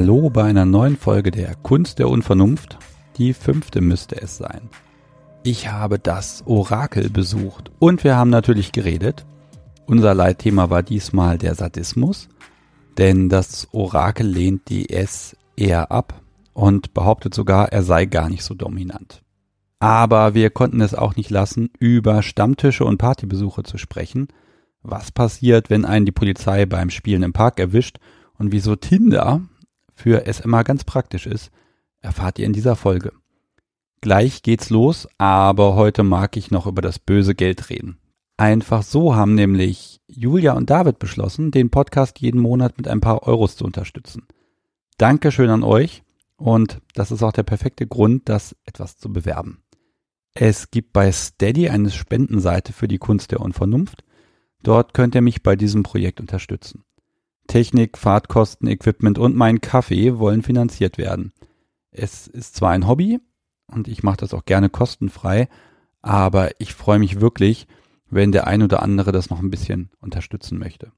Hallo bei einer neuen Folge der Kunst der Unvernunft. Die fünfte müsste es sein. Ich habe das Orakel besucht und wir haben natürlich geredet. Unser Leitthema war diesmal der Sadismus, denn das Orakel lehnt die S eher ab und behauptet sogar, er sei gar nicht so dominant. Aber wir konnten es auch nicht lassen, über Stammtische und Partybesuche zu sprechen. Was passiert, wenn einen die Polizei beim Spielen im Park erwischt und wieso Tinder für immer ganz praktisch ist, erfahrt ihr in dieser Folge. Gleich geht's los, aber heute mag ich noch über das böse Geld reden. Einfach so haben nämlich Julia und David beschlossen, den Podcast jeden Monat mit ein paar Euros zu unterstützen. Dankeschön an euch und das ist auch der perfekte Grund, das etwas zu bewerben. Es gibt bei Steady eine Spendenseite für die Kunst der Unvernunft. Dort könnt ihr mich bei diesem Projekt unterstützen. Technik, Fahrtkosten, Equipment und mein Kaffee wollen finanziert werden. Es ist zwar ein Hobby und ich mache das auch gerne kostenfrei, aber ich freue mich wirklich, wenn der ein oder andere das noch ein bisschen unterstützen möchte.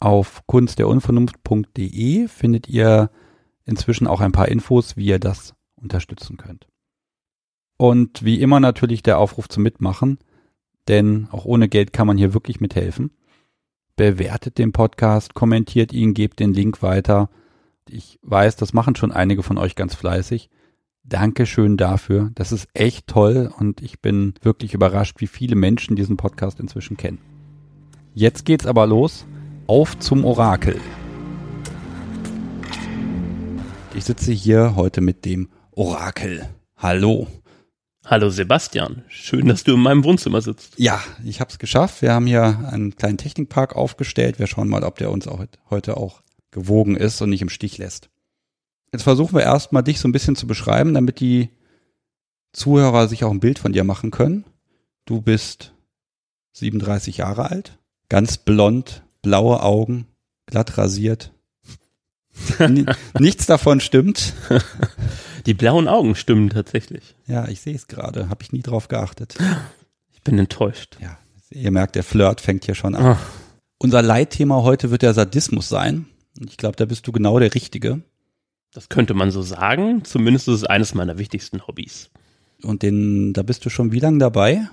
Auf kunstderunvernunft.de findet ihr inzwischen auch ein paar Infos, wie ihr das unterstützen könnt. Und wie immer natürlich der Aufruf zum Mitmachen, denn auch ohne Geld kann man hier wirklich mithelfen bewertet den Podcast, kommentiert ihn, gebt den Link weiter. Ich weiß, das machen schon einige von euch ganz fleißig. Dankeschön dafür. Das ist echt toll und ich bin wirklich überrascht, wie viele Menschen diesen Podcast inzwischen kennen. Jetzt geht's aber los. Auf zum Orakel. Ich sitze hier heute mit dem Orakel. Hallo. Hallo Sebastian, schön, dass du in meinem Wohnzimmer sitzt. Ja, ich habe es geschafft. Wir haben hier einen kleinen Technikpark aufgestellt. Wir schauen mal, ob der uns auch heute auch gewogen ist und nicht im Stich lässt. Jetzt versuchen wir erstmal dich so ein bisschen zu beschreiben, damit die Zuhörer sich auch ein Bild von dir machen können. Du bist 37 Jahre alt, ganz blond, blaue Augen, glatt rasiert. Nichts davon stimmt. Die blauen Augen stimmen tatsächlich. Ja, ich sehe es gerade. Habe ich nie drauf geachtet. Ich bin enttäuscht. Ja, ihr merkt, der Flirt fängt hier schon an. Ach. Unser Leitthema heute wird der Sadismus sein. Ich glaube, da bist du genau der Richtige. Das könnte man so sagen. Zumindest ist es eines meiner wichtigsten Hobbys. Und den, da bist du schon wie lange dabei?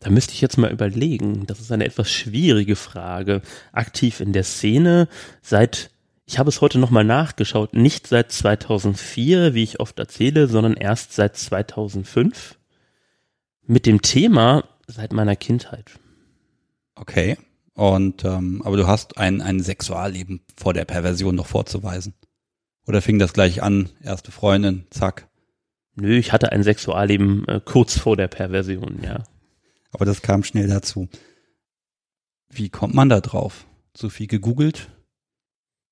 Da müsste ich jetzt mal überlegen. Das ist eine etwas schwierige Frage. Aktiv in der Szene seit ich habe es heute nochmal nachgeschaut, nicht seit 2004, wie ich oft erzähle, sondern erst seit 2005. Mit dem Thema seit meiner Kindheit. Okay. Und ähm, aber du hast ein, ein Sexualleben vor der Perversion noch vorzuweisen. Oder fing das gleich an, erste Freundin, zack. Nö, ich hatte ein Sexualleben äh, kurz vor der Perversion, ja. Aber das kam schnell dazu. Wie kommt man da drauf? Zu viel gegoogelt?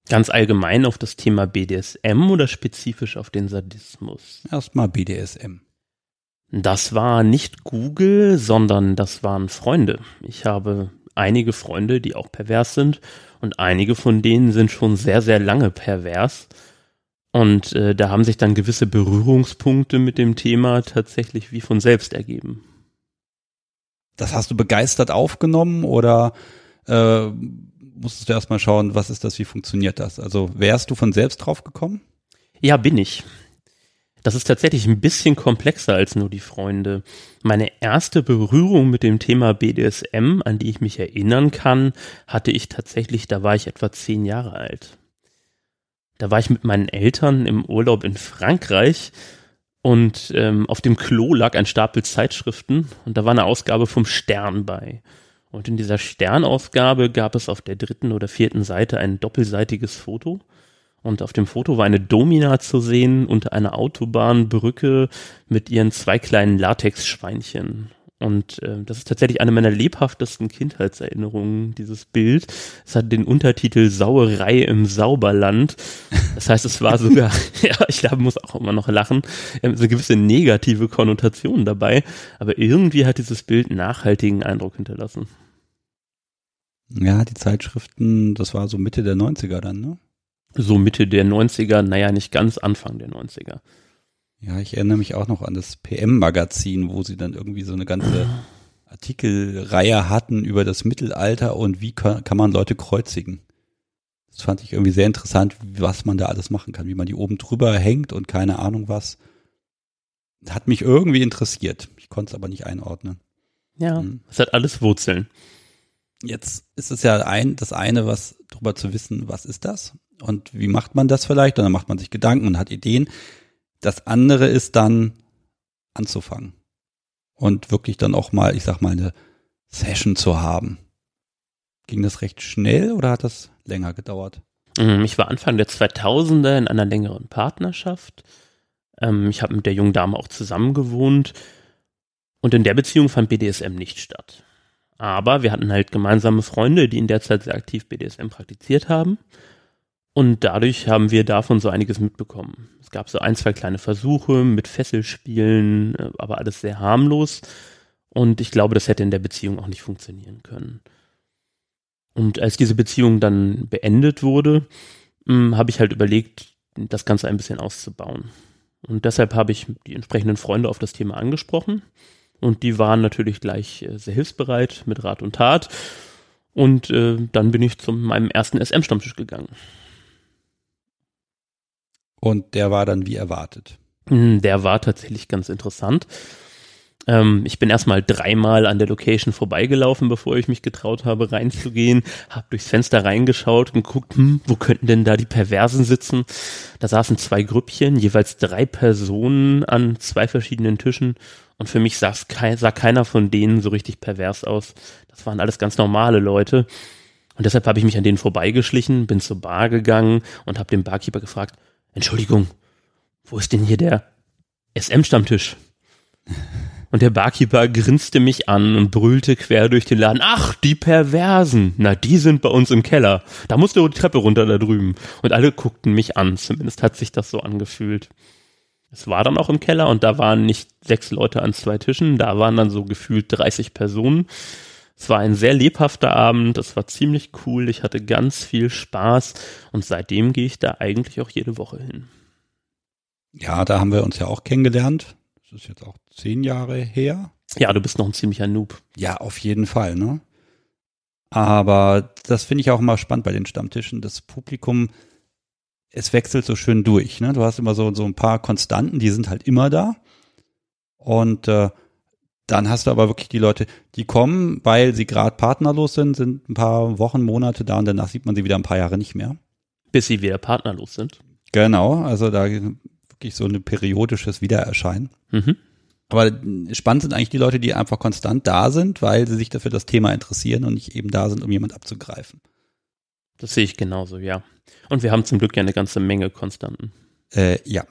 Ganz allgemein auf das Thema BDSM oder spezifisch auf den Sadismus? Erstmal BDSM. Das war nicht Google, sondern das waren Freunde. Ich habe einige Freunde, die auch pervers sind und einige von denen sind schon sehr, sehr lange pervers. Und äh, da haben sich dann gewisse Berührungspunkte mit dem Thema tatsächlich wie von selbst ergeben. Das hast du begeistert aufgenommen oder äh, musstest du erstmal schauen, was ist das, wie funktioniert das? Also wärst du von selbst drauf gekommen? Ja, bin ich. Das ist tatsächlich ein bisschen komplexer als nur die Freunde. Meine erste Berührung mit dem Thema BDSM, an die ich mich erinnern kann, hatte ich tatsächlich, da war ich etwa zehn Jahre alt. Da war ich mit meinen Eltern im Urlaub in Frankreich und ähm, auf dem Klo lag ein Stapel Zeitschriften und da war eine Ausgabe vom Stern bei. Und in dieser Sternausgabe gab es auf der dritten oder vierten Seite ein doppelseitiges Foto. Und auf dem Foto war eine Domina zu sehen unter einer Autobahnbrücke mit ihren zwei kleinen Latexschweinchen. Und äh, das ist tatsächlich eine meiner lebhaftesten Kindheitserinnerungen, dieses Bild. Es hat den Untertitel Sauerei im Sauberland. Das heißt, es war sogar, ja, ich glaube, muss auch immer noch lachen, so eine gewisse negative Konnotation dabei. Aber irgendwie hat dieses Bild nachhaltigen Eindruck hinterlassen. Ja, die Zeitschriften, das war so Mitte der 90er dann, ne? So Mitte der 90er, naja, nicht ganz Anfang der 90er. Ja, ich erinnere mich auch noch an das PM-Magazin, wo sie dann irgendwie so eine ganze Artikelreihe hatten über das Mittelalter und wie kann, kann man Leute kreuzigen. Das fand ich irgendwie sehr interessant, was man da alles machen kann, wie man die oben drüber hängt und keine Ahnung was. Hat mich irgendwie interessiert. Ich konnte es aber nicht einordnen. Ja, hm. es hat alles Wurzeln. Jetzt ist es ja ein, das eine, was darüber zu wissen, was ist das und wie macht man das vielleicht? Und dann macht man sich Gedanken und hat Ideen. Das andere ist dann anzufangen und wirklich dann auch mal, ich sag mal, eine Session zu haben. Ging das recht schnell oder hat das länger gedauert? Mhm, ich war Anfang der 2000er in einer längeren Partnerschaft. Ähm, ich habe mit der jungen Dame auch zusammen gewohnt. Und in der Beziehung fand BDSM nicht statt. Aber wir hatten halt gemeinsame Freunde, die in der Zeit sehr aktiv BDSM praktiziert haben. Und dadurch haben wir davon so einiges mitbekommen. Es gab so ein, zwei kleine Versuche mit Fesselspielen, äh, aber alles sehr harmlos. Und ich glaube, das hätte in der Beziehung auch nicht funktionieren können. Und als diese Beziehung dann beendet wurde, hm, habe ich halt überlegt, das Ganze ein bisschen auszubauen. Und deshalb habe ich die entsprechenden Freunde auf das Thema angesprochen. Und die waren natürlich gleich äh, sehr hilfsbereit mit Rat und Tat. Und äh, dann bin ich zu meinem ersten SM-Stammtisch gegangen. Und der war dann wie erwartet. Hm, der war tatsächlich ganz interessant. Ähm, ich bin erstmal dreimal an der Location vorbeigelaufen, bevor ich mich getraut habe, reinzugehen. Hab durchs Fenster reingeschaut und geguckt, hm, wo könnten denn da die Perversen sitzen? Da saßen zwei Grüppchen, jeweils drei Personen an zwei verschiedenen Tischen. Und für mich sah, sah keiner von denen so richtig pervers aus. Das waren alles ganz normale Leute. Und deshalb habe ich mich an denen vorbeigeschlichen, bin zur Bar gegangen und habe den Barkeeper gefragt, Entschuldigung, wo ist denn hier der SM-Stammtisch? Und der Barkeeper grinste mich an und brüllte quer durch den Laden. Ach, die Perversen. Na, die sind bei uns im Keller. Da musst du die Treppe runter da drüben. Und alle guckten mich an. Zumindest hat sich das so angefühlt. Es war dann auch im Keller und da waren nicht sechs Leute an zwei Tischen. Da waren dann so gefühlt 30 Personen. Es war ein sehr lebhafter Abend. Es war ziemlich cool. Ich hatte ganz viel Spaß. Und seitdem gehe ich da eigentlich auch jede Woche hin. Ja, da haben wir uns ja auch kennengelernt ist jetzt auch zehn Jahre her. Ja, du bist noch ein ziemlicher Noob. Ja, auf jeden Fall, ne? Aber das finde ich auch immer spannend bei den Stammtischen. Das Publikum, es wechselt so schön durch. Ne? Du hast immer so, so ein paar Konstanten, die sind halt immer da. Und äh, dann hast du aber wirklich die Leute, die kommen, weil sie gerade partnerlos sind, sind ein paar Wochen, Monate da und danach sieht man sie wieder ein paar Jahre nicht mehr. Bis sie wieder partnerlos sind. Genau, also da wirklich so ein periodisches Wiedererscheinen. Mhm. Aber spannend sind eigentlich die Leute, die einfach konstant da sind, weil sie sich dafür das Thema interessieren und nicht eben da sind, um jemand abzugreifen. Das sehe ich genauso, ja. Und wir haben zum Glück ja eine ganze Menge Konstanten. Äh, ja.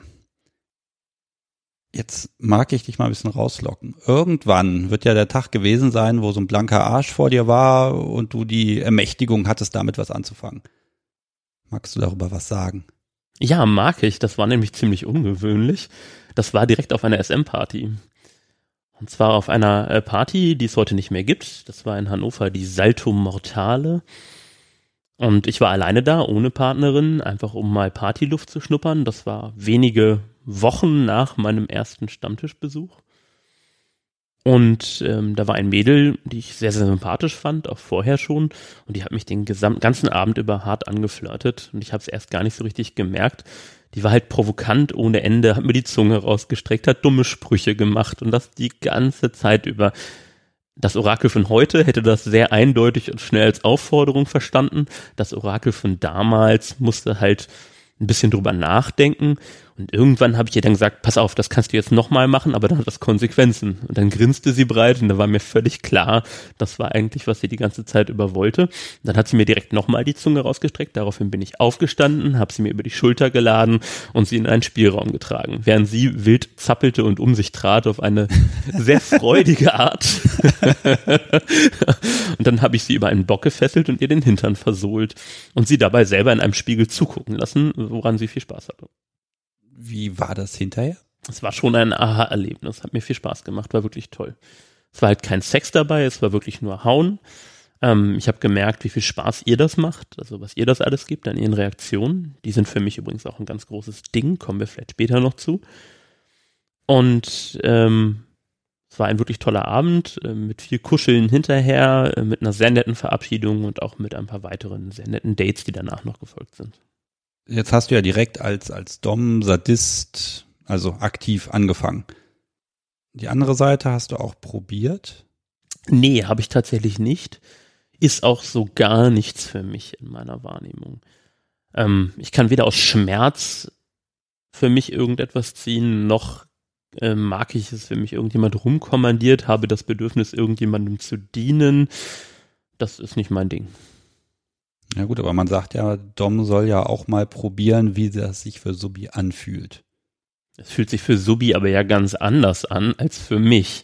Jetzt mag ich dich mal ein bisschen rauslocken. Irgendwann wird ja der Tag gewesen sein, wo so ein blanker Arsch vor dir war und du die Ermächtigung hattest, damit was anzufangen. Magst du darüber was sagen? Ja, mag ich. Das war nämlich ziemlich ungewöhnlich. Das war direkt auf einer SM-Party. Und zwar auf einer äh, Party, die es heute nicht mehr gibt. Das war in Hannover die Salto Mortale. Und ich war alleine da, ohne Partnerin, einfach um mal Partyluft zu schnuppern. Das war wenige Wochen nach meinem ersten Stammtischbesuch. Und ähm, da war ein Mädel, die ich sehr, sehr sympathisch fand, auch vorher schon. Und die hat mich den gesamten ganzen Abend über hart angeflirtet. Und ich habe es erst gar nicht so richtig gemerkt. Die war halt provokant ohne Ende, hat mir die Zunge rausgestreckt, hat dumme Sprüche gemacht und das die ganze Zeit über. Das Orakel von heute hätte das sehr eindeutig und schnell als Aufforderung verstanden. Das Orakel von damals musste halt ein bisschen drüber nachdenken und irgendwann habe ich ihr dann gesagt, pass auf, das kannst du jetzt nochmal machen, aber dann hat das Konsequenzen. Und dann grinste sie breit und da war mir völlig klar, das war eigentlich, was sie die ganze Zeit über wollte. Und dann hat sie mir direkt nochmal die Zunge rausgestreckt. Daraufhin bin ich aufgestanden, habe sie mir über die Schulter geladen und sie in einen Spielraum getragen, während sie wild zappelte und um sich trat auf eine sehr freudige Art. und dann habe ich sie über einen Bock gefesselt und ihr den Hintern versohlt und sie dabei selber in einem Spiegel zugucken lassen, woran sie viel Spaß hatte. Wie war das hinterher? Es war schon ein Aha-Erlebnis, hat mir viel Spaß gemacht, war wirklich toll. Es war halt kein Sex dabei, es war wirklich nur Hauen. Ähm, ich habe gemerkt, wie viel Spaß ihr das macht, also was ihr das alles gibt an ihren Reaktionen. Die sind für mich übrigens auch ein ganz großes Ding, kommen wir vielleicht später noch zu. Und ähm, Es war ein wirklich toller Abend äh, mit viel Kuscheln hinterher, äh, mit einer sehr netten Verabschiedung und auch mit ein paar weiteren sehr netten Dates, die danach noch gefolgt sind. Jetzt hast du ja direkt als, als Dom, Sadist, also aktiv angefangen. Die andere Seite hast du auch probiert? Nee, habe ich tatsächlich nicht. Ist auch so gar nichts für mich in meiner Wahrnehmung. Ähm, ich kann weder aus Schmerz für mich irgendetwas ziehen, noch äh, mag ich es, wenn mich irgendjemand rumkommandiert, habe das Bedürfnis, irgendjemandem zu dienen. Das ist nicht mein Ding. Ja gut, aber man sagt ja, Dom soll ja auch mal probieren, wie das sich für Subi anfühlt. Es fühlt sich für Subi aber ja ganz anders an als für mich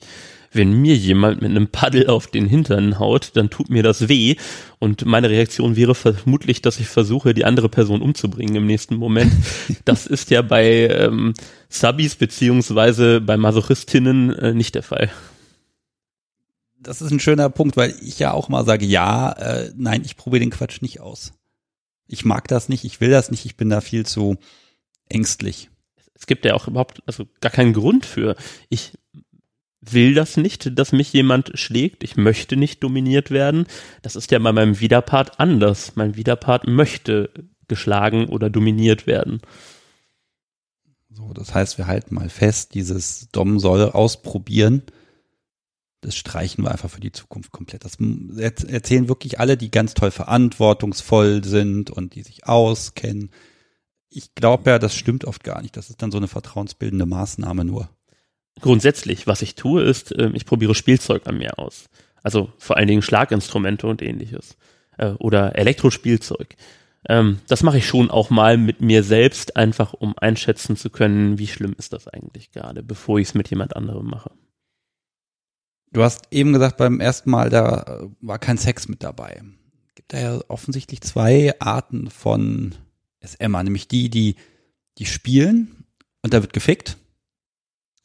wenn mir jemand mit einem Paddel auf den Hintern haut, dann tut mir das weh. Und meine Reaktion wäre vermutlich, dass ich versuche, die andere Person umzubringen im nächsten Moment. Das ist ja bei ähm, Subbies beziehungsweise bei Masochistinnen äh, nicht der Fall. Das ist ein schöner Punkt, weil ich ja auch mal sage, ja, äh, nein, ich probiere den Quatsch nicht aus. Ich mag das nicht, ich will das nicht, ich bin da viel zu ängstlich. Es gibt ja auch überhaupt also gar keinen Grund für. Ich will das nicht, dass mich jemand schlägt. Ich möchte nicht dominiert werden. Das ist ja bei meinem Widerpart anders. Mein Widerpart möchte geschlagen oder dominiert werden. So, das heißt, wir halten mal fest, dieses Dom soll ausprobieren. Das streichen wir einfach für die Zukunft komplett. Das erzählen wirklich alle, die ganz toll verantwortungsvoll sind und die sich auskennen. Ich glaube ja, das stimmt oft gar nicht. Das ist dann so eine vertrauensbildende Maßnahme nur grundsätzlich, was ich tue, ist, äh, ich probiere Spielzeug an mir aus. Also vor allen Dingen Schlaginstrumente und ähnliches. Äh, oder Elektrospielzeug. Ähm, das mache ich schon auch mal mit mir selbst, einfach um einschätzen zu können, wie schlimm ist das eigentlich gerade, bevor ich es mit jemand anderem mache. Du hast eben gesagt, beim ersten Mal, da äh, war kein Sex mit dabei. Gibt da ja offensichtlich zwei Arten von SMA, nämlich die, die, die spielen und da wird gefickt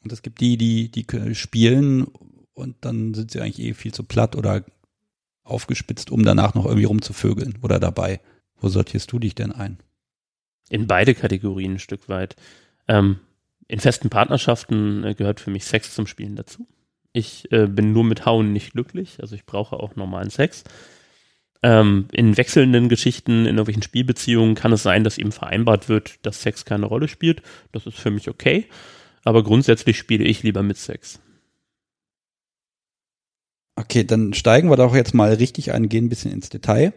und es gibt die, die, die spielen und dann sind sie eigentlich eh viel zu platt oder aufgespitzt, um danach noch irgendwie rumzuvögeln oder dabei. Wo sortierst du dich denn ein? In beide Kategorien ein Stück weit. Ähm, in festen Partnerschaften äh, gehört für mich Sex zum Spielen dazu. Ich äh, bin nur mit Hauen nicht glücklich, also ich brauche auch normalen Sex. Ähm, in wechselnden Geschichten, in irgendwelchen Spielbeziehungen kann es sein, dass eben vereinbart wird, dass Sex keine Rolle spielt. Das ist für mich okay aber grundsätzlich spiele ich lieber mit Sex. Okay, dann steigen wir doch jetzt mal richtig ein, gehen ein bisschen ins Detail.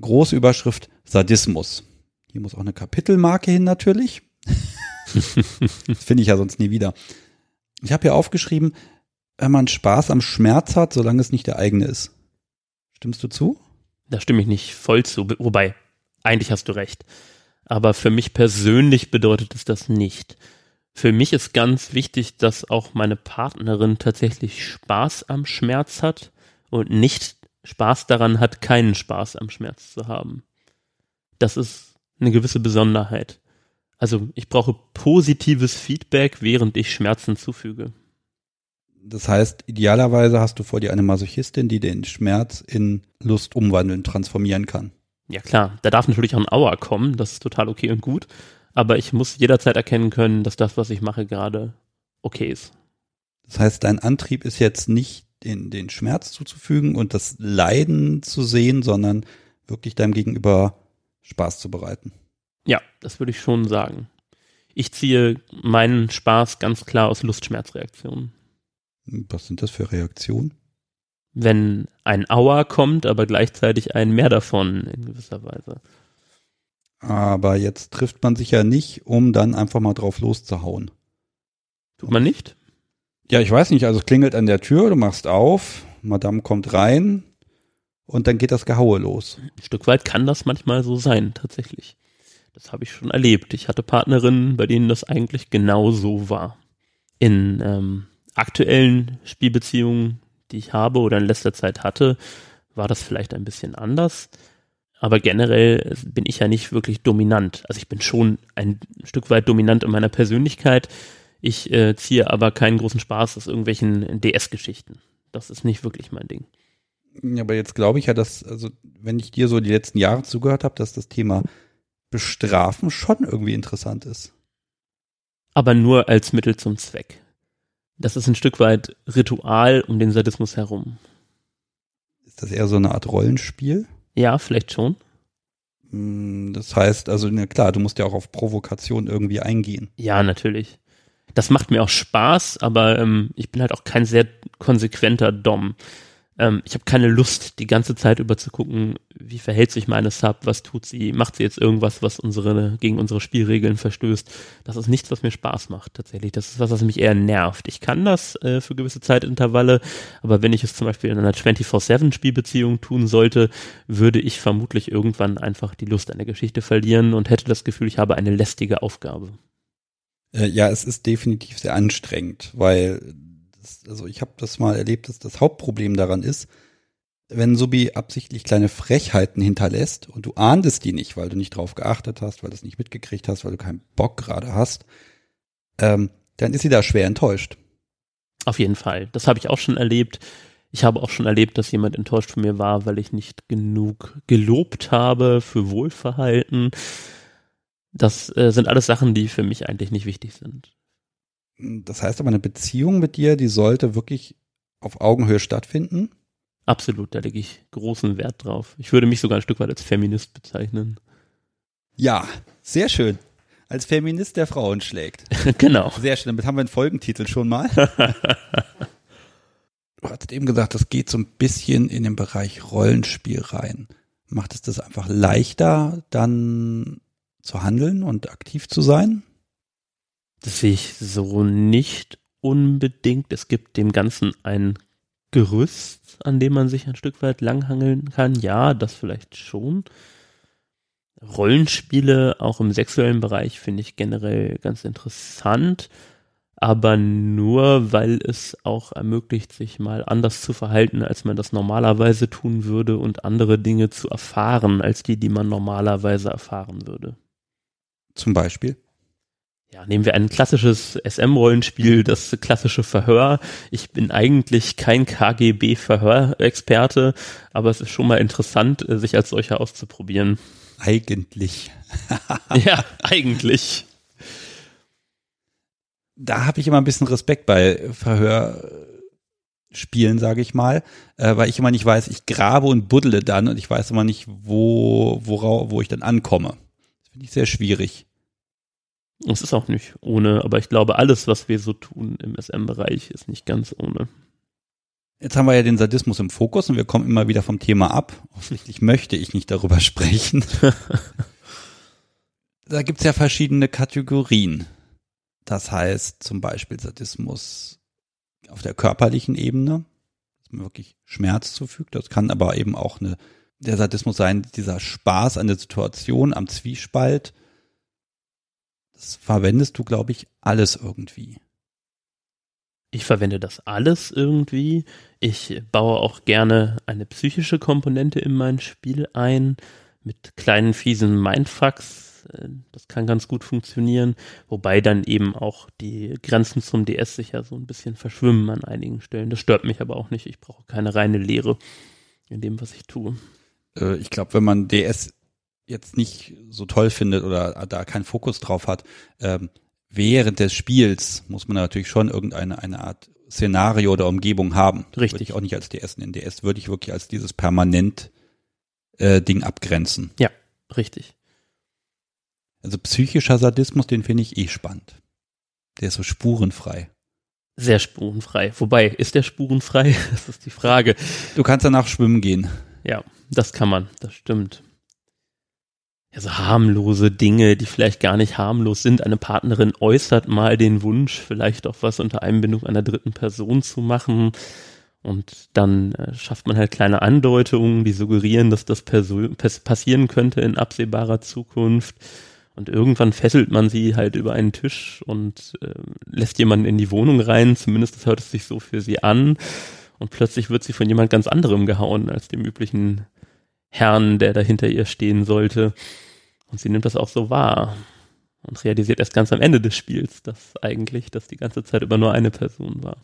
Große Überschrift Sadismus. Hier muss auch eine Kapitelmarke hin natürlich. das finde ich ja sonst nie wieder. Ich habe hier aufgeschrieben, wenn man Spaß am Schmerz hat, solange es nicht der eigene ist. Stimmst du zu? Da stimme ich nicht voll zu. Wobei, eigentlich hast du recht. Aber für mich persönlich bedeutet es das nicht für mich ist ganz wichtig, dass auch meine Partnerin tatsächlich Spaß am Schmerz hat und nicht Spaß daran hat, keinen Spaß am Schmerz zu haben. Das ist eine gewisse Besonderheit. Also ich brauche positives Feedback, während ich Schmerzen zufüge. Das heißt, idealerweise hast du vor dir eine Masochistin, die den Schmerz in Lust umwandeln, transformieren kann. Ja klar, da darf natürlich auch ein Auer kommen, das ist total okay und gut aber ich muss jederzeit erkennen können, dass das, was ich mache, gerade okay ist. Das heißt, dein Antrieb ist jetzt nicht den, den Schmerz zuzufügen und das Leiden zu sehen, sondern wirklich deinem Gegenüber Spaß zu bereiten. Ja, das würde ich schon sagen. Ich ziehe meinen Spaß ganz klar aus Lustschmerzreaktionen. Was sind das für Reaktionen? Wenn ein Auer kommt, aber gleichzeitig ein mehr davon in gewisser Weise. Aber jetzt trifft man sich ja nicht, um dann einfach mal drauf loszuhauen. Tut man nicht? Ja, ich weiß nicht. Also es klingelt an der Tür, du machst auf, Madame kommt rein und dann geht das Gehaue los. Ein Stück weit kann das manchmal so sein, tatsächlich. Das habe ich schon erlebt. Ich hatte Partnerinnen, bei denen das eigentlich genau so war. In ähm, aktuellen Spielbeziehungen, die ich habe oder in letzter Zeit hatte, war das vielleicht ein bisschen anders. Aber generell bin ich ja nicht wirklich dominant. Also ich bin schon ein Stück weit dominant in meiner Persönlichkeit. Ich äh, ziehe aber keinen großen Spaß aus irgendwelchen DS-Geschichten. Das ist nicht wirklich mein Ding. Ja, aber jetzt glaube ich ja, dass, also wenn ich dir so die letzten Jahre zugehört habe, dass das Thema Bestrafen schon irgendwie interessant ist. Aber nur als Mittel zum Zweck. Das ist ein Stück weit Ritual um den Sadismus herum. Ist das eher so eine Art Rollenspiel? Ja, vielleicht schon. Hm, Das heißt, also, na klar, du musst ja auch auf Provokation irgendwie eingehen. Ja, natürlich. Das macht mir auch Spaß, aber ähm, ich bin halt auch kein sehr konsequenter Dom. Ähm, ich habe keine Lust, die ganze Zeit über zu gucken, wie verhält sich meine Sub, was tut sie, macht sie jetzt irgendwas, was unsere gegen unsere Spielregeln verstößt. Das ist nichts, was mir Spaß macht tatsächlich. Das ist was, was mich eher nervt. Ich kann das äh, für gewisse Zeitintervalle, aber wenn ich es zum Beispiel in einer 24-7-Spielbeziehung tun sollte, würde ich vermutlich irgendwann einfach die Lust an der Geschichte verlieren und hätte das Gefühl, ich habe eine lästige Aufgabe. Äh, ja, es ist definitiv sehr anstrengend, weil, also ich habe das mal erlebt, dass das Hauptproblem daran ist, wenn Subi absichtlich kleine Frechheiten hinterlässt und du ahndest die nicht, weil du nicht drauf geachtet hast, weil du es nicht mitgekriegt hast, weil du keinen Bock gerade hast, ähm, dann ist sie da schwer enttäuscht. Auf jeden Fall. Das habe ich auch schon erlebt. Ich habe auch schon erlebt, dass jemand enttäuscht von mir war, weil ich nicht genug gelobt habe für Wohlverhalten. Das äh, sind alles Sachen, die für mich eigentlich nicht wichtig sind. Das heißt aber, eine Beziehung mit dir, die sollte wirklich auf Augenhöhe stattfinden. Absolut, da lege ich großen Wert drauf. Ich würde mich sogar ein Stück weit als Feminist bezeichnen. Ja, sehr schön. Als Feminist, der Frauen schlägt. genau. Sehr schön, damit haben wir einen Folgentitel schon mal. du hattest eben gesagt, das geht so ein bisschen in den Bereich Rollenspiel rein. Macht es das einfach leichter, dann zu handeln und aktiv zu sein? Das sehe ich so nicht unbedingt. Es gibt dem Ganzen ein Gerüst, an dem man sich ein Stück weit langhangeln kann. Ja, das vielleicht schon. Rollenspiele, auch im sexuellen Bereich, finde ich generell ganz interessant, aber nur, weil es auch ermöglicht, sich mal anders zu verhalten, als man das normalerweise tun würde und andere Dinge zu erfahren, als die, die man normalerweise erfahren würde. Zum Beispiel? Ja, nehmen wir ein klassisches SM-Rollenspiel, das klassische Verhör. Ich bin eigentlich kein KGB-Verhörexperte, aber es ist schon mal interessant, sich als solcher auszuprobieren. Eigentlich. ja, eigentlich. Da habe ich immer ein bisschen Respekt bei Verhörspielen, sage ich mal, äh, weil ich immer nicht weiß, ich grabe und buddle dann und ich weiß immer nicht, wo, wora, wo ich dann ankomme. Das finde ich sehr schwierig. Es ist auch nicht ohne, aber ich glaube, alles, was wir so tun im SM-Bereich, ist nicht ganz ohne. Jetzt haben wir ja den Sadismus im Fokus und wir kommen immer wieder vom Thema ab. Offensichtlich möchte ich nicht darüber sprechen. da gibt's ja verschiedene Kategorien. Das heißt zum Beispiel Sadismus auf der körperlichen Ebene, dass man wirklich Schmerz zufügt. Das kann aber eben auch eine, der Sadismus sein, dieser Spaß an der Situation, am Zwiespalt. Das verwendest du, glaube ich, alles irgendwie. Ich verwende das alles irgendwie. Ich baue auch gerne eine psychische Komponente in mein Spiel ein mit kleinen fiesen Mindfucks. Äh, Das kann ganz gut funktionieren, wobei dann eben auch die Grenzen zum DS sich ja so ein bisschen verschwimmen an einigen Stellen. Das stört mich aber auch nicht. Ich brauche keine reine Lehre in dem, was ich tue. Äh, ich glaube, wenn man DS jetzt nicht so toll findet oder da keinen Fokus drauf hat, ähm, während des Spiels muss man natürlich schon irgendeine eine Art Szenario oder Umgebung haben. Richtig. Würde ich auch nicht als DS nennen. DS würde ich wirklich als dieses permanent äh, Ding abgrenzen. Ja, richtig. Also psychischer Sadismus, den finde ich eh spannend. Der ist so spurenfrei. Sehr spurenfrei. Wobei, ist der spurenfrei? Das ist die Frage. Du kannst danach schwimmen gehen. Ja, das kann man, das stimmt. Ja, so harmlose Dinge, die vielleicht gar nicht harmlos sind. Eine Partnerin äußert mal den Wunsch, vielleicht auch was unter Einbindung einer dritten Person zu machen. Und dann äh, schafft man halt kleine Andeutungen, die suggerieren, dass das passieren könnte in absehbarer Zukunft. Und irgendwann fesselt man sie halt über einen Tisch und äh, lässt jemanden in die Wohnung rein. Zumindest hört es sich so für sie an. Und plötzlich wird sie von jemand ganz anderem gehauen als dem üblichen Herrn, der da hinter ihr stehen sollte. Und sie nimmt das auch so wahr und realisiert erst ganz am Ende des Spiels, dass eigentlich das die ganze Zeit über nur eine Person war.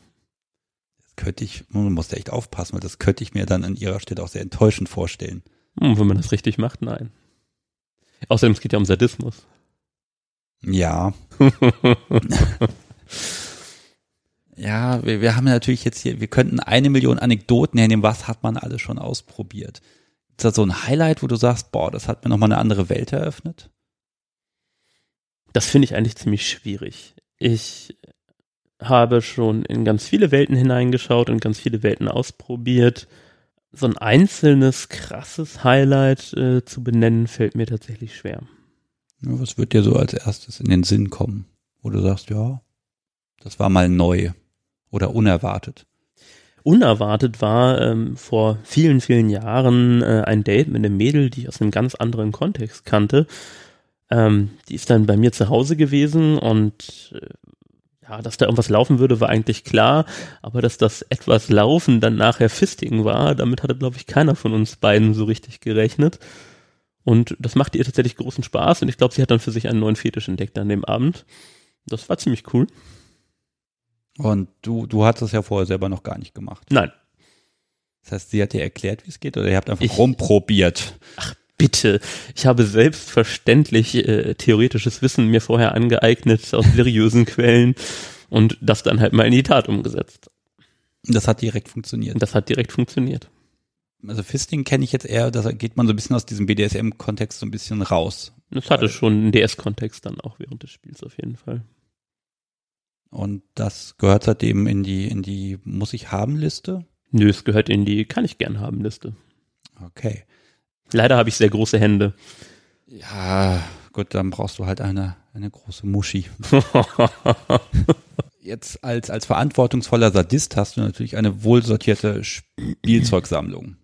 Das könnte ich, man muss da echt aufpassen, weil das könnte ich mir dann an ihrer Stelle auch sehr enttäuschend vorstellen. Hm, wenn man das richtig macht, nein. Außerdem, es geht ja um Sadismus. Ja. Ja, wir, wir haben natürlich jetzt hier, wir könnten eine Million Anekdoten hernehmen, was hat man alles schon ausprobiert. Ist das so ein Highlight, wo du sagst, boah, das hat mir nochmal eine andere Welt eröffnet? Das finde ich eigentlich ziemlich schwierig. Ich habe schon in ganz viele Welten hineingeschaut und ganz viele Welten ausprobiert. So ein einzelnes, krasses Highlight äh, zu benennen, fällt mir tatsächlich schwer. Ja, was wird dir so als erstes in den Sinn kommen, wo du sagst, ja, das war mal neu oder unerwartet? Unerwartet war ähm, vor vielen, vielen Jahren äh, ein Date mit einem Mädel, die ich aus einem ganz anderen Kontext kannte. Ähm, die ist dann bei mir zu Hause gewesen und äh, ja, dass da irgendwas laufen würde, war eigentlich klar, aber dass das etwas Laufen dann nachher Fisting war, damit hatte, glaube ich, keiner von uns beiden so richtig gerechnet. Und das machte ihr tatsächlich großen Spaß und ich glaube, sie hat dann für sich einen neuen Fetisch entdeckt an dem Abend. Das war ziemlich cool. Und du, du hattest es ja vorher selber noch gar nicht gemacht. Nein. Das heißt, sie hat dir erklärt, wie es geht, oder ihr habt einfach ich, rumprobiert? Ach, bitte. Ich habe selbstverständlich äh, theoretisches Wissen mir vorher angeeignet aus seriösen Quellen und das dann halt mal in die Tat umgesetzt. Das hat direkt funktioniert. Das hat direkt funktioniert. Also Fisting kenne ich jetzt eher, da geht man so ein bisschen aus diesem BDSM-Kontext so ein bisschen raus. Das hatte schon einen DS-Kontext dann auch während des Spiels auf jeden Fall. Und das gehört seitdem in die, in die Muss ich haben Liste? Nö, es gehört in die Kann ich gern haben Liste. Okay. Leider habe ich sehr große Hände. Ja, gut, dann brauchst du halt eine, eine große Muschi. Jetzt als, als verantwortungsvoller Sadist hast du natürlich eine wohlsortierte Spielzeugsammlung.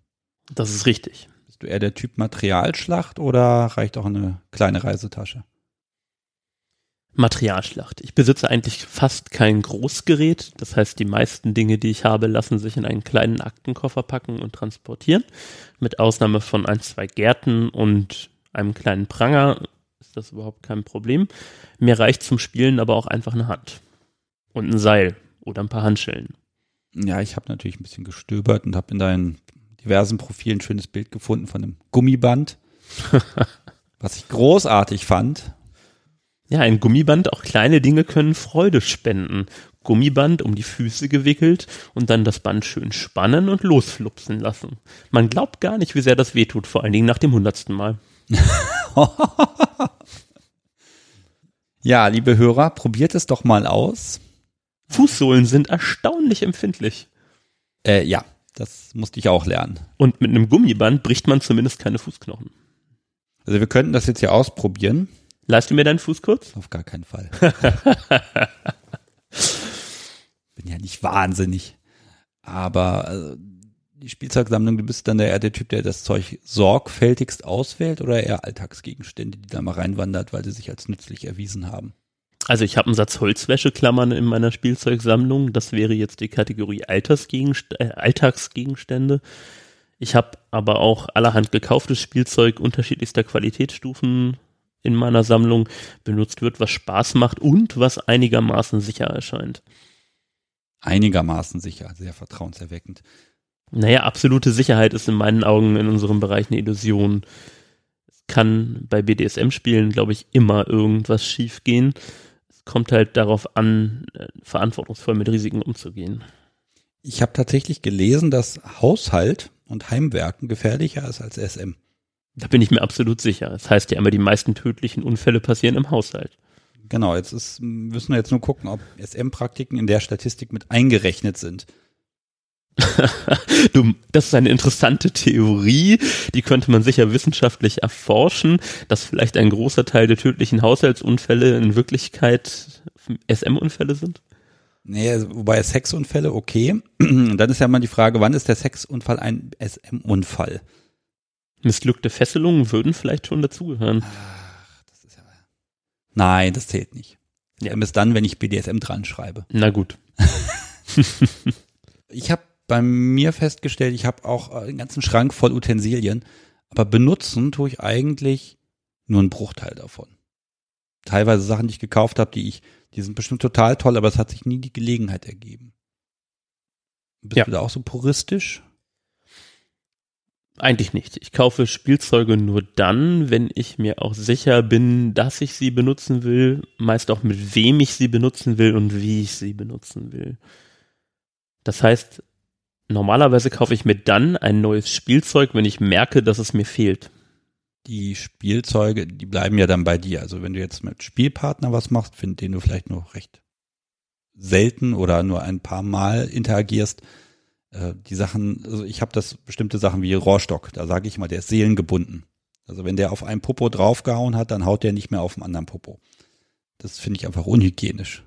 Das ist richtig. Bist du eher der Typ Materialschlacht oder reicht auch eine kleine Reisetasche? Materialschlacht. Ich besitze eigentlich fast kein Großgerät. Das heißt, die meisten Dinge, die ich habe, lassen sich in einen kleinen Aktenkoffer packen und transportieren. Mit Ausnahme von ein, zwei Gärten und einem kleinen Pranger ist das überhaupt kein Problem. Mir reicht zum Spielen aber auch einfach eine Hand. Und ein Seil oder ein paar Handschellen. Ja, ich habe natürlich ein bisschen gestöbert und habe in deinen diversen Profilen ein schönes Bild gefunden von einem Gummiband. was ich großartig fand, ja, ein Gummiband, auch kleine Dinge können Freude spenden. Gummiband um die Füße gewickelt und dann das Band schön spannen und losflupsen lassen. Man glaubt gar nicht, wie sehr das wehtut, vor allen Dingen nach dem hundertsten Mal. ja, liebe Hörer, probiert es doch mal aus. Fußsohlen sind erstaunlich empfindlich. Äh, ja, das musste ich auch lernen. Und mit einem Gummiband bricht man zumindest keine Fußknochen. Also wir könnten das jetzt hier ausprobieren. Leist du mir deinen Fuß kurz? Auf gar keinen Fall. Bin ja nicht wahnsinnig. Aber also, die Spielzeugsammlung, du bist dann eher der Typ, der das Zeug sorgfältigst auswählt oder eher Alltagsgegenstände, die da mal reinwandert, weil sie sich als nützlich erwiesen haben? Also ich habe einen Satz Holzwäscheklammern in meiner Spielzeugsammlung. Das wäre jetzt die Kategorie Altersgegenst äh, Alltagsgegenstände. Ich habe aber auch allerhand gekauftes Spielzeug unterschiedlichster Qualitätsstufen in meiner Sammlung benutzt wird, was Spaß macht und was einigermaßen sicher erscheint. Einigermaßen sicher, sehr vertrauenserweckend. Naja, absolute Sicherheit ist in meinen Augen in unserem Bereich eine Illusion. Es kann bei BDSM-Spielen, glaube ich, immer irgendwas schiefgehen. Es kommt halt darauf an, äh, verantwortungsvoll mit Risiken umzugehen. Ich habe tatsächlich gelesen, dass Haushalt und Heimwerken gefährlicher ist als SM. Da bin ich mir absolut sicher. Das heißt ja immer, die meisten tödlichen Unfälle passieren im Haushalt. Genau, jetzt ist, müssen wir jetzt nur gucken, ob SM-Praktiken in der Statistik mit eingerechnet sind. du, das ist eine interessante Theorie, die könnte man sicher wissenschaftlich erforschen, dass vielleicht ein großer Teil der tödlichen Haushaltsunfälle in Wirklichkeit SM-Unfälle sind. Nee, wobei Sexunfälle, okay. Dann ist ja mal die Frage, wann ist der Sexunfall ein SM-Unfall? Missglückte Fesselungen würden vielleicht schon dazugehören. Ach, das ist ja. Nein, das zählt nicht. Ja. Bis dann, wenn ich BDSM dran schreibe. Na gut. ich habe bei mir festgestellt, ich habe auch einen ganzen Schrank voll Utensilien, aber benutzen tue ich eigentlich nur einen Bruchteil davon. Teilweise Sachen, die ich gekauft habe, die ich, die sind bestimmt total toll, aber es hat sich nie die Gelegenheit ergeben. Bist ja. du da auch so puristisch? Eigentlich nicht. Ich kaufe Spielzeuge nur dann, wenn ich mir auch sicher bin, dass ich sie benutzen will, meist auch mit wem ich sie benutzen will und wie ich sie benutzen will. Das heißt, normalerweise kaufe ich mir dann ein neues Spielzeug, wenn ich merke, dass es mir fehlt. Die Spielzeuge, die bleiben ja dann bei dir. Also wenn du jetzt mit Spielpartner was machst, den du vielleicht nur recht selten oder nur ein paar Mal interagierst, äh, die Sachen, also ich habe das bestimmte Sachen wie Rohrstock, da sage ich mal, der ist seelengebunden. Also wenn der auf einen Popo draufgehauen hat, dann haut der nicht mehr auf dem anderen Popo. Das finde ich einfach unhygienisch.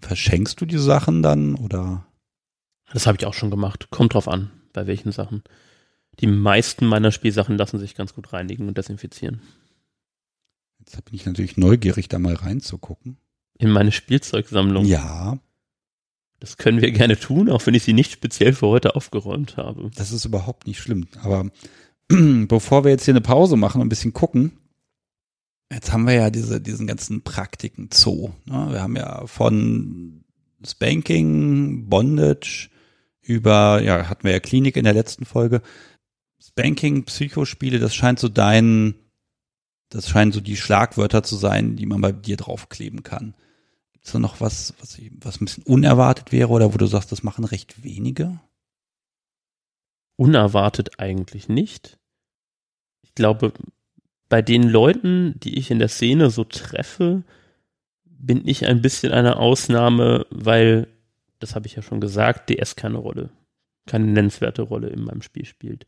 Verschenkst du die Sachen dann oder? Das habe ich auch schon gemacht. Kommt drauf an, bei welchen Sachen. Die meisten meiner Spielsachen lassen sich ganz gut reinigen und desinfizieren. Jetzt bin ich natürlich neugierig, da mal reinzugucken. In meine Spielzeugsammlung. Ja. Das können wir gerne tun, auch wenn ich sie nicht speziell für heute aufgeräumt habe. Das ist überhaupt nicht schlimm. Aber bevor wir jetzt hier eine Pause machen und ein bisschen gucken, jetzt haben wir ja diese, diesen ganzen Praktiken Zoo. Ne? Wir haben ja von Spanking, Bondage über, ja, hatten wir ja Klinik in der letzten Folge. Spanking, Psychospiele, das scheint so dein, das scheinen so die Schlagwörter zu sein, die man bei dir draufkleben kann. Ist da noch was, was, was ein bisschen unerwartet wäre oder wo du sagst, das machen recht wenige? Unerwartet eigentlich nicht. Ich glaube, bei den Leuten, die ich in der Szene so treffe, bin ich ein bisschen eine Ausnahme, weil, das habe ich ja schon gesagt, DS keine Rolle, keine nennenswerte Rolle in meinem Spiel spielt.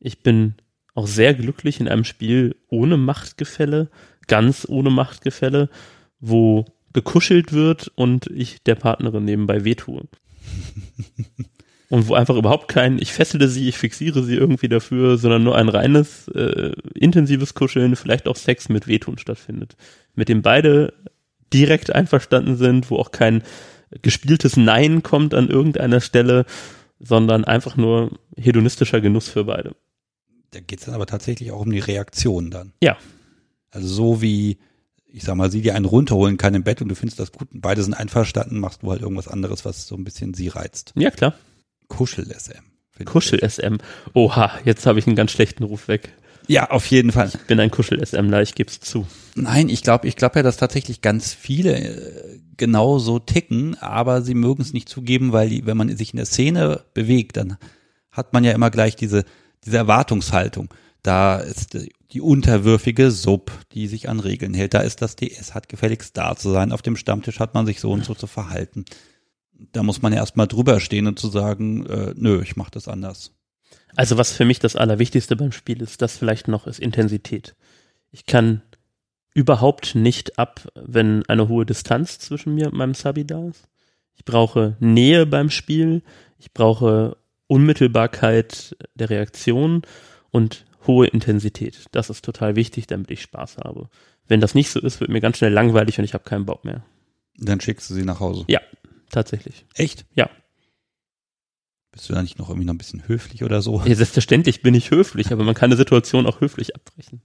Ich bin auch sehr glücklich in einem Spiel ohne Machtgefälle, ganz ohne Machtgefälle, wo gekuschelt wird und ich der Partnerin nebenbei wehtue. und wo einfach überhaupt kein, ich fessele sie, ich fixiere sie irgendwie dafür, sondern nur ein reines, äh, intensives Kuscheln, vielleicht auch Sex mit Wehtun stattfindet. Mit dem beide direkt einverstanden sind, wo auch kein gespieltes Nein kommt an irgendeiner Stelle, sondern einfach nur hedonistischer Genuss für beide. Da geht es dann aber tatsächlich auch um die Reaktion dann. Ja. Also so wie ich sag mal, sie dir einen runterholen kann im Bett und du findest das gut und beide sind einverstanden, machst du halt irgendwas anderes, was so ein bisschen sie reizt. Ja, klar. Kuschel-SM. Kuschel-SM. Oha, jetzt habe ich einen ganz schlechten Ruf weg. Ja, auf jeden Fall. Ich bin ein Kuschel-SMler, ich gebe es zu. Nein, ich glaube ich glaube ja, dass tatsächlich ganz viele äh, genau so ticken, aber sie mögen es nicht zugeben, weil die, wenn man sich in der Szene bewegt, dann hat man ja immer gleich diese, diese Erwartungshaltung. Da ist die unterwürfige Sub, die sich an Regeln hält. Da ist das DS, hat gefälligst da zu sein. Auf dem Stammtisch hat man sich so und so zu verhalten. Da muss man ja erstmal drüber stehen und zu sagen, äh, nö, ich mach das anders. Also was für mich das Allerwichtigste beim Spiel ist, das vielleicht noch ist Intensität. Ich kann überhaupt nicht ab, wenn eine hohe Distanz zwischen mir und meinem Sabi da ist. Ich brauche Nähe beim Spiel. Ich brauche Unmittelbarkeit der Reaktion und hohe Intensität. Das ist total wichtig, damit ich Spaß habe. Wenn das nicht so ist, wird mir ganz schnell langweilig und ich habe keinen Bock mehr. Dann schickst du sie nach Hause. Ja, tatsächlich. Echt? Ja. Bist du da nicht noch irgendwie noch ein bisschen höflich oder so? Ja, selbstverständlich bin ich höflich, aber man kann eine Situation auch höflich abbrechen.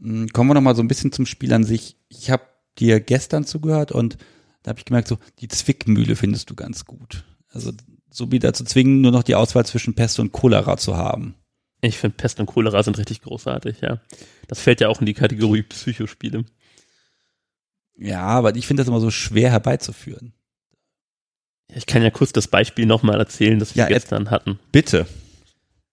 Hm, kommen wir noch mal so ein bisschen zum Spiel an sich. Ich habe dir gestern zugehört und da habe ich gemerkt, so die Zwickmühle findest du ganz gut. Also so wie dazu zwingen, nur noch die Auswahl zwischen Pest und Cholera zu haben. Ich finde Pest und Cholera sind richtig großartig, ja. Das fällt ja auch in die Kategorie Psychospiele. Ja, aber ich finde das immer so schwer herbeizuführen. Ich kann ja kurz das Beispiel nochmal erzählen, das wir ja, gestern hatten. Bitte.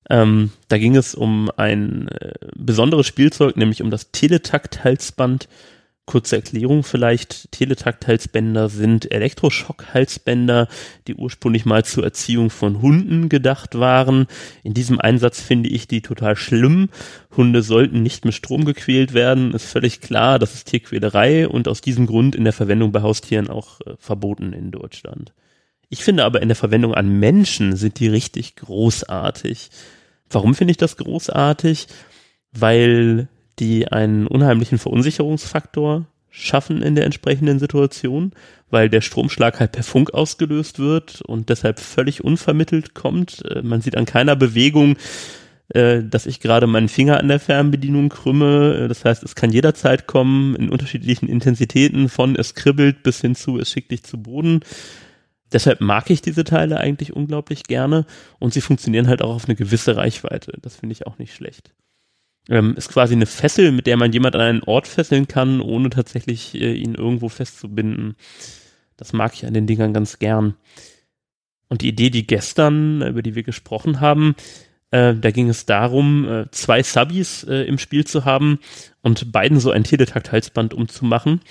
Ähm, da ging es um ein äh, besonderes Spielzeug, nämlich um das Teletakt-Halsband Kurze Erklärung vielleicht, Teletakt-Halsbänder sind Elektroschock-Halsbänder, die ursprünglich mal zur Erziehung von Hunden gedacht waren. In diesem Einsatz finde ich die total schlimm. Hunde sollten nicht mit Strom gequält werden, ist völlig klar, das ist Tierquälerei und aus diesem Grund in der Verwendung bei Haustieren auch äh, verboten in Deutschland. Ich finde aber in der Verwendung an Menschen sind die richtig großartig. Warum finde ich das großartig? Weil die einen unheimlichen Verunsicherungsfaktor schaffen in der entsprechenden Situation, weil der Stromschlag halt per Funk ausgelöst wird und deshalb völlig unvermittelt kommt. Äh, man sieht an keiner Bewegung, äh, dass ich gerade meinen Finger an der Fernbedienung krümme. Äh, das heißt, es kann jederzeit kommen in unterschiedlichen Intensitäten von es kribbelt bis hin zu es schickt dich zu Boden. Deshalb mag ich diese Teile eigentlich unglaublich gerne und sie funktionieren halt auch auf eine gewisse Reichweite. Das finde ich auch nicht schlecht. Ähm, ist quasi eine Fessel, mit der man jemand an einen Ort fesseln kann, ohne tatsächlich äh, ihn irgendwo festzubinden. Das mag ich an den Dingern ganz gern. Und die Idee, die gestern, über die wir gesprochen haben, äh, da ging es darum, äh, zwei Subbies äh, im Spiel zu haben und beiden so ein Teletakt-Halsband umzumachen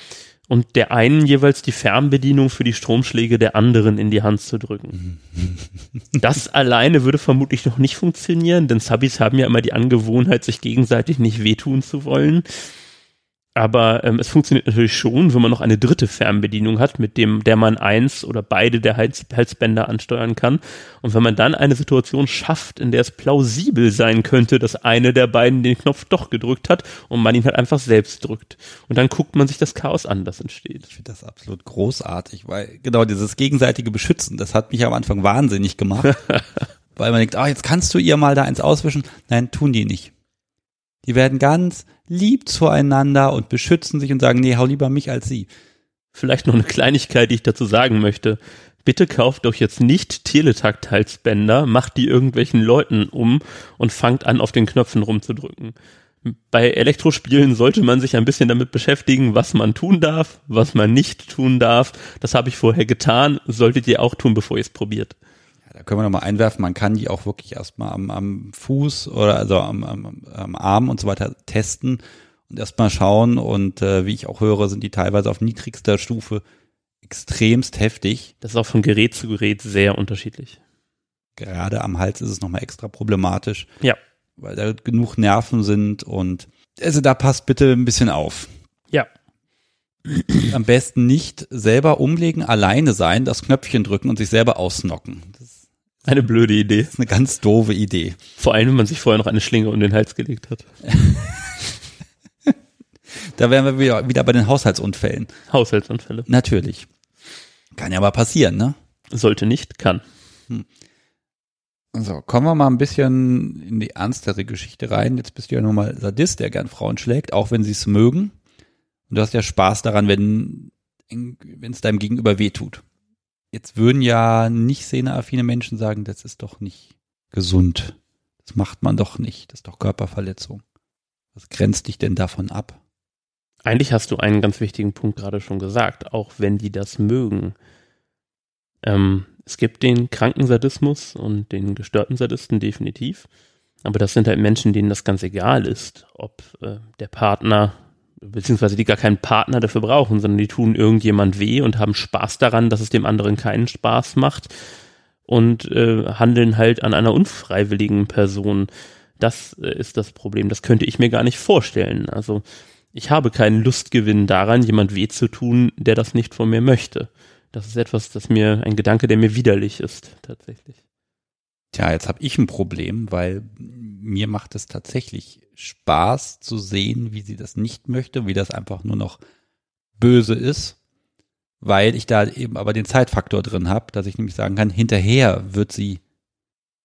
und der einen jeweils die Fernbedienung für die Stromschläge der anderen in die Hand zu drücken. das alleine würde vermutlich noch nicht funktionieren, denn Subbies haben ja immer die Angewohnheit, sich gegenseitig nicht wehtun zu wollen. Aber ähm, es funktioniert natürlich schon, wenn man noch eine dritte Fernbedienung hat, mit dem der man eins oder beide der Hals Halsbänder ansteuern kann. Und wenn man dann eine Situation schafft, in der es plausibel sein könnte, dass eine der beiden den Knopf doch gedrückt hat und man ihn halt einfach selbst drückt. Und dann guckt man sich das Chaos an, das entsteht. Ich finde das absolut großartig, weil genau dieses gegenseitige Beschützen, das hat mich am Anfang wahnsinnig gemacht. weil man denkt, ah, jetzt kannst du ihr mal da eins auswischen. Nein, tun die nicht. Die werden ganz lieb zueinander und beschützen sich und sagen, nee, hau lieber mich als sie. Vielleicht noch eine Kleinigkeit, die ich dazu sagen möchte. Bitte kauft doch jetzt nicht Teletakt-Halsbänder, macht die irgendwelchen Leuten um und fangt an, auf den Knöpfen rumzudrücken. Bei Elektrospielen sollte man sich ein bisschen damit beschäftigen, was man tun darf, was man nicht tun darf. Das habe ich vorher getan, solltet ihr auch tun, bevor ihr es probiert da können wir nochmal einwerfen, man kann die auch wirklich erstmal am, am Fuß oder also am, am, am Arm und so weiter testen und erstmal schauen. Und äh, wie ich auch höre, sind die teilweise auf niedrigster Stufe extremst heftig. Das ist auch von Gerät zu Gerät sehr unterschiedlich. Gerade am Hals ist es nochmal extra problematisch. Ja. Weil da genug Nerven sind und also da passt bitte ein bisschen auf. Ja. Am besten nicht selber umlegen, alleine sein, das Knöpfchen drücken und sich selber ausnocken. Das eine blöde Idee. Das ist eine ganz doofe Idee. Vor allem, wenn man sich vorher noch eine Schlinge um den Hals gelegt hat. da wären wir wieder, wieder bei den Haushaltsunfällen. Haushaltsunfälle. Natürlich. Kann ja aber passieren, ne? Sollte nicht, kann. Hm. So, kommen wir mal ein bisschen in die ernstere Geschichte rein. Jetzt bist du ja nun mal Sadist, der gern Frauen schlägt, auch wenn sie es mögen. Und du hast ja Spaß daran, wenn wenn es deinem Gegenüber wehtut. Jetzt würden ja nicht szeneaffine Menschen sagen, das ist doch nicht gesund. Das macht man doch nicht. Das ist doch Körperverletzung. Was grenzt dich denn davon ab? Eigentlich hast du einen ganz wichtigen Punkt gerade schon gesagt, auch wenn die das mögen. Ähm, es gibt den kranken Sadismus und den gestörten Sadisten definitiv. Aber das sind halt Menschen, denen das ganz egal ist, ob äh, der Partner beziehungsweise die gar keinen Partner dafür brauchen, sondern die tun irgendjemand weh und haben Spaß daran, dass es dem anderen keinen Spaß macht und äh, handeln halt an einer unfreiwilligen Person. Das äh, ist das Problem. Das könnte ich mir gar nicht vorstellen. Also ich habe keinen Lustgewinn daran, jemand weh zu tun, der das nicht von mir möchte. Das ist etwas, das mir ein Gedanke, der mir widerlich ist, tatsächlich. Tja, jetzt habe ich ein Problem, weil mir macht es tatsächlich Spaß zu sehen, wie sie das nicht möchte, wie das einfach nur noch böse ist, weil ich da eben aber den Zeitfaktor drin habe, dass ich nämlich sagen kann, hinterher wird sie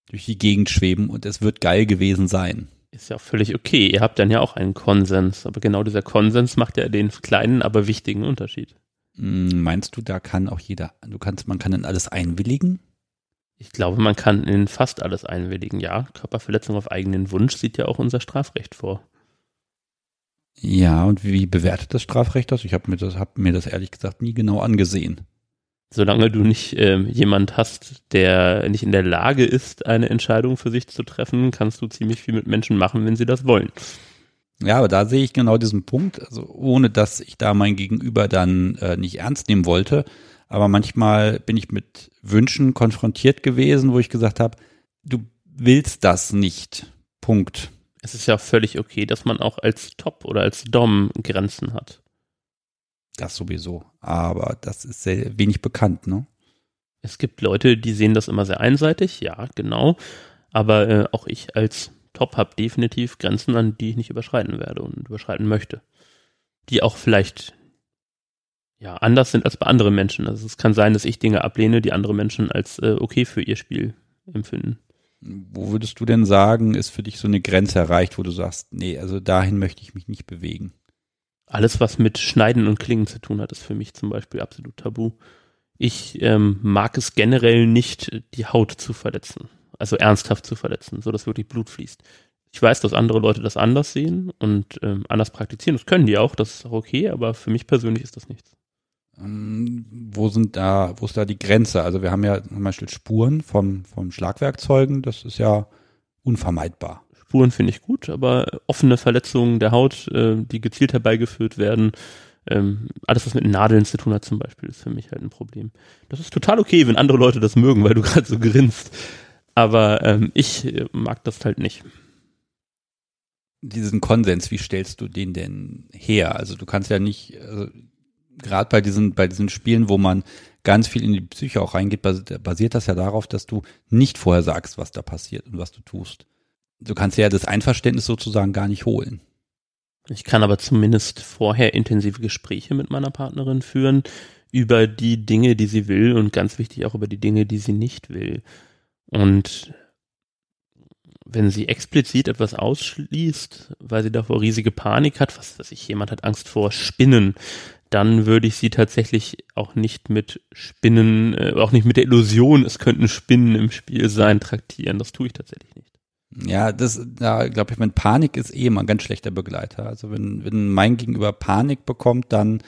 durch die Gegend schweben und es wird geil gewesen sein. Ist ja auch völlig okay. Ihr habt dann ja auch einen Konsens, aber genau dieser Konsens macht ja den kleinen, aber wichtigen Unterschied. Hm, meinst du, da kann auch jeder, du kannst, man kann in alles einwilligen? Ich glaube, man kann in fast alles einwilligen. Ja, Körperverletzung auf eigenen Wunsch sieht ja auch unser Strafrecht vor. Ja, und wie bewertet das Strafrecht das? Ich habe mir, das, hab mir das ehrlich gesagt nie genau angesehen. Solange du nicht äh, jemand hast, der nicht in der Lage ist, eine Entscheidung für sich zu treffen, kannst du ziemlich viel mit Menschen machen, wenn sie das wollen. Ja, aber da sehe ich genau diesen Punkt. Also ohne dass ich da mein Gegenüber dann äh, nicht ernst nehmen wollte, aber manchmal bin ich mit Wünschen konfrontiert gewesen, wo ich gesagt habe, du willst das nicht. Punkt. Es ist ja völlig okay, dass man auch als Top oder als Dom Grenzen hat. Das sowieso. Aber das ist sehr wenig bekannt, ne? Es gibt Leute, die sehen das immer sehr einseitig, ja, genau. Aber äh, auch ich als Top habe definitiv Grenzen, an die ich nicht überschreiten werde und überschreiten möchte. Die auch vielleicht ja, anders sind als bei anderen Menschen. Also es kann sein, dass ich Dinge ablehne, die andere Menschen als äh, okay für ihr Spiel empfinden. Wo würdest du denn sagen, ist für dich so eine Grenze erreicht, wo du sagst, nee, also dahin möchte ich mich nicht bewegen? Alles, was mit Schneiden und Klingen zu tun hat, ist für mich zum Beispiel absolut tabu. Ich ähm, mag es generell nicht, die Haut zu verletzen. Also ernsthaft zu verletzen, so dass wirklich Blut fließt. Ich weiß, dass andere Leute das anders sehen und ähm, anders praktizieren. Das können die auch, das ist auch okay, aber für mich persönlich ist das nichts. Ähm, wo sind da, wo ist da die Grenze? Also wir haben ja zum Beispiel Spuren vom, vom Schlagwerkzeugen, das ist ja unvermeidbar. Spuren finde ich gut, aber offene Verletzungen der Haut, äh, die gezielt herbeigeführt werden, ähm, alles was mit Nadeln zu tun hat zum Beispiel, ist für mich halt ein Problem. Das ist total okay, wenn andere Leute das mögen, weil du gerade so grinst. Aber ähm, ich äh, mag das halt nicht diesen Konsens, wie stellst du den denn her? Also du kannst ja nicht, also, gerade bei diesen, bei diesen Spielen, wo man ganz viel in die Psyche auch reingeht, basiert das ja darauf, dass du nicht vorher sagst, was da passiert und was du tust. Du kannst ja das Einverständnis sozusagen gar nicht holen. Ich kann aber zumindest vorher intensive Gespräche mit meiner Partnerin führen über die Dinge, die sie will und ganz wichtig auch über die Dinge, die sie nicht will. Und wenn sie explizit etwas ausschließt, weil sie davor riesige Panik hat, was weiß ich, jemand hat Angst vor Spinnen, dann würde ich sie tatsächlich auch nicht mit Spinnen, äh, auch nicht mit der Illusion, es könnten Spinnen im Spiel sein, traktieren. Das tue ich tatsächlich nicht. Ja, das, da glaube ich, mein Panik ist eh immer ein ganz schlechter Begleiter. Also wenn, wenn mein Gegenüber Panik bekommt, dann,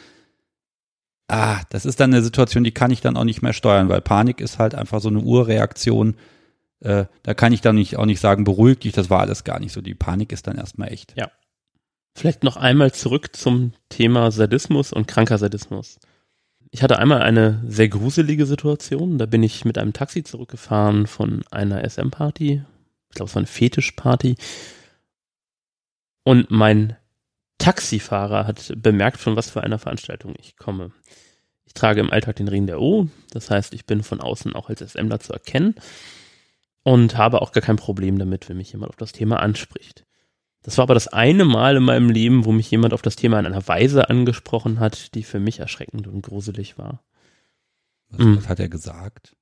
ah, das ist dann eine Situation, die kann ich dann auch nicht mehr steuern, weil Panik ist halt einfach so eine Urreaktion äh, da kann ich dann nicht, auch nicht sagen, beruhig dich, das war alles gar nicht so. Die Panik ist dann erstmal echt. Ja. Vielleicht noch einmal zurück zum Thema Sadismus und kranker Sadismus. Ich hatte einmal eine sehr gruselige Situation. Da bin ich mit einem Taxi zurückgefahren von einer SM-Party. Ich glaube, es war eine Fetischparty. Und mein Taxifahrer hat bemerkt, von was für einer Veranstaltung ich komme. Ich trage im Alltag den Ring der O. Das heißt, ich bin von außen auch als SMler zu erkennen und habe auch gar kein Problem damit, wenn mich jemand auf das Thema anspricht. Das war aber das eine Mal in meinem Leben, wo mich jemand auf das Thema in einer Weise angesprochen hat, die für mich erschreckend und gruselig war. Was, mhm. was hat er gesagt?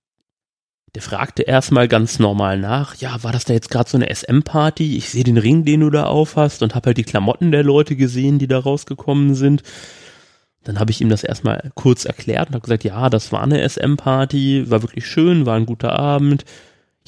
Der fragte erstmal ganz normal nach, ja, war das da jetzt gerade so eine SM-Party? Ich sehe den Ring, den du da aufhast und habe halt die Klamotten der Leute gesehen, die da rausgekommen sind. Dann habe ich ihm das erstmal kurz erklärt und habe gesagt, ja, das war eine SM-Party, war wirklich schön, war ein guter Abend.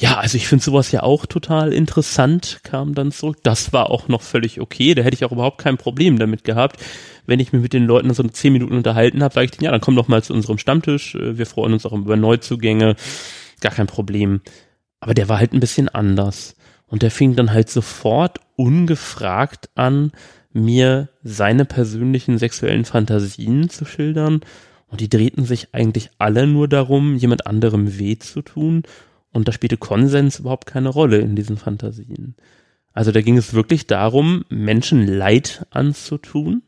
Ja, also ich finde sowas ja auch total interessant, kam dann zurück. Das war auch noch völlig okay. Da hätte ich auch überhaupt kein Problem damit gehabt. Wenn ich mich mit den Leuten so zehn Minuten unterhalten habe, sage ich denen, ja, dann komm doch mal zu unserem Stammtisch. Äh, wir freuen uns auch über Neuzugänge. Gar kein Problem. Aber der war halt ein bisschen anders. Und der fing dann halt sofort ungefragt an, mir seine persönlichen sexuellen Fantasien zu schildern. Und die drehten sich eigentlich alle nur darum, jemand anderem weh zu tun und da spielte Konsens überhaupt keine Rolle in diesen Fantasien. Also da ging es wirklich darum, Menschen Leid anzutun.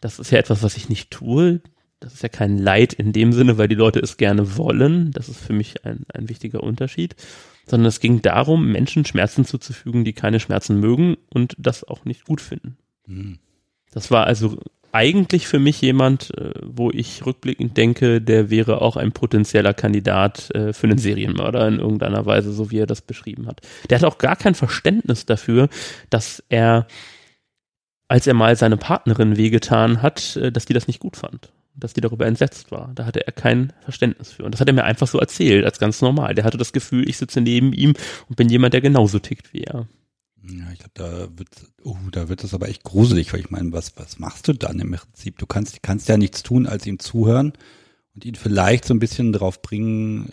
Das ist ja etwas, was ich nicht tue. Das ist ja kein Leid in dem Sinne, weil die Leute es gerne wollen. Das ist für mich ein, ein wichtiger Unterschied. Sondern es ging darum, Menschen Schmerzen zuzufügen, die keine Schmerzen mögen und das auch nicht gut finden. Mhm. Das war also eigentlich für mich jemand, äh, wo ich rückblickend denke, der wäre auch ein potenzieller Kandidat äh, für einen Serienmörder in irgendeiner Weise, so wie er das beschrieben hat. Der hat auch gar kein Verständnis dafür, dass er, als er mal seine Partnerin wehgetan hat, äh, dass die das nicht gut fand. Dass die darüber entsetzt war. Da hatte er kein Verständnis für. Und das hat er mir einfach so erzählt, als ganz normal. Der hatte das Gefühl, ich sitze neben ihm und bin jemand, der genauso tickt wie er. Ja, ich glaube, da wird, oh, da wird es aber echt gruselig, weil ich meine, was, was machst du dann im Prinzip? Du kannst, kannst ja nichts tun, als ihm zuhören und ihn vielleicht so ein bisschen drauf bringen,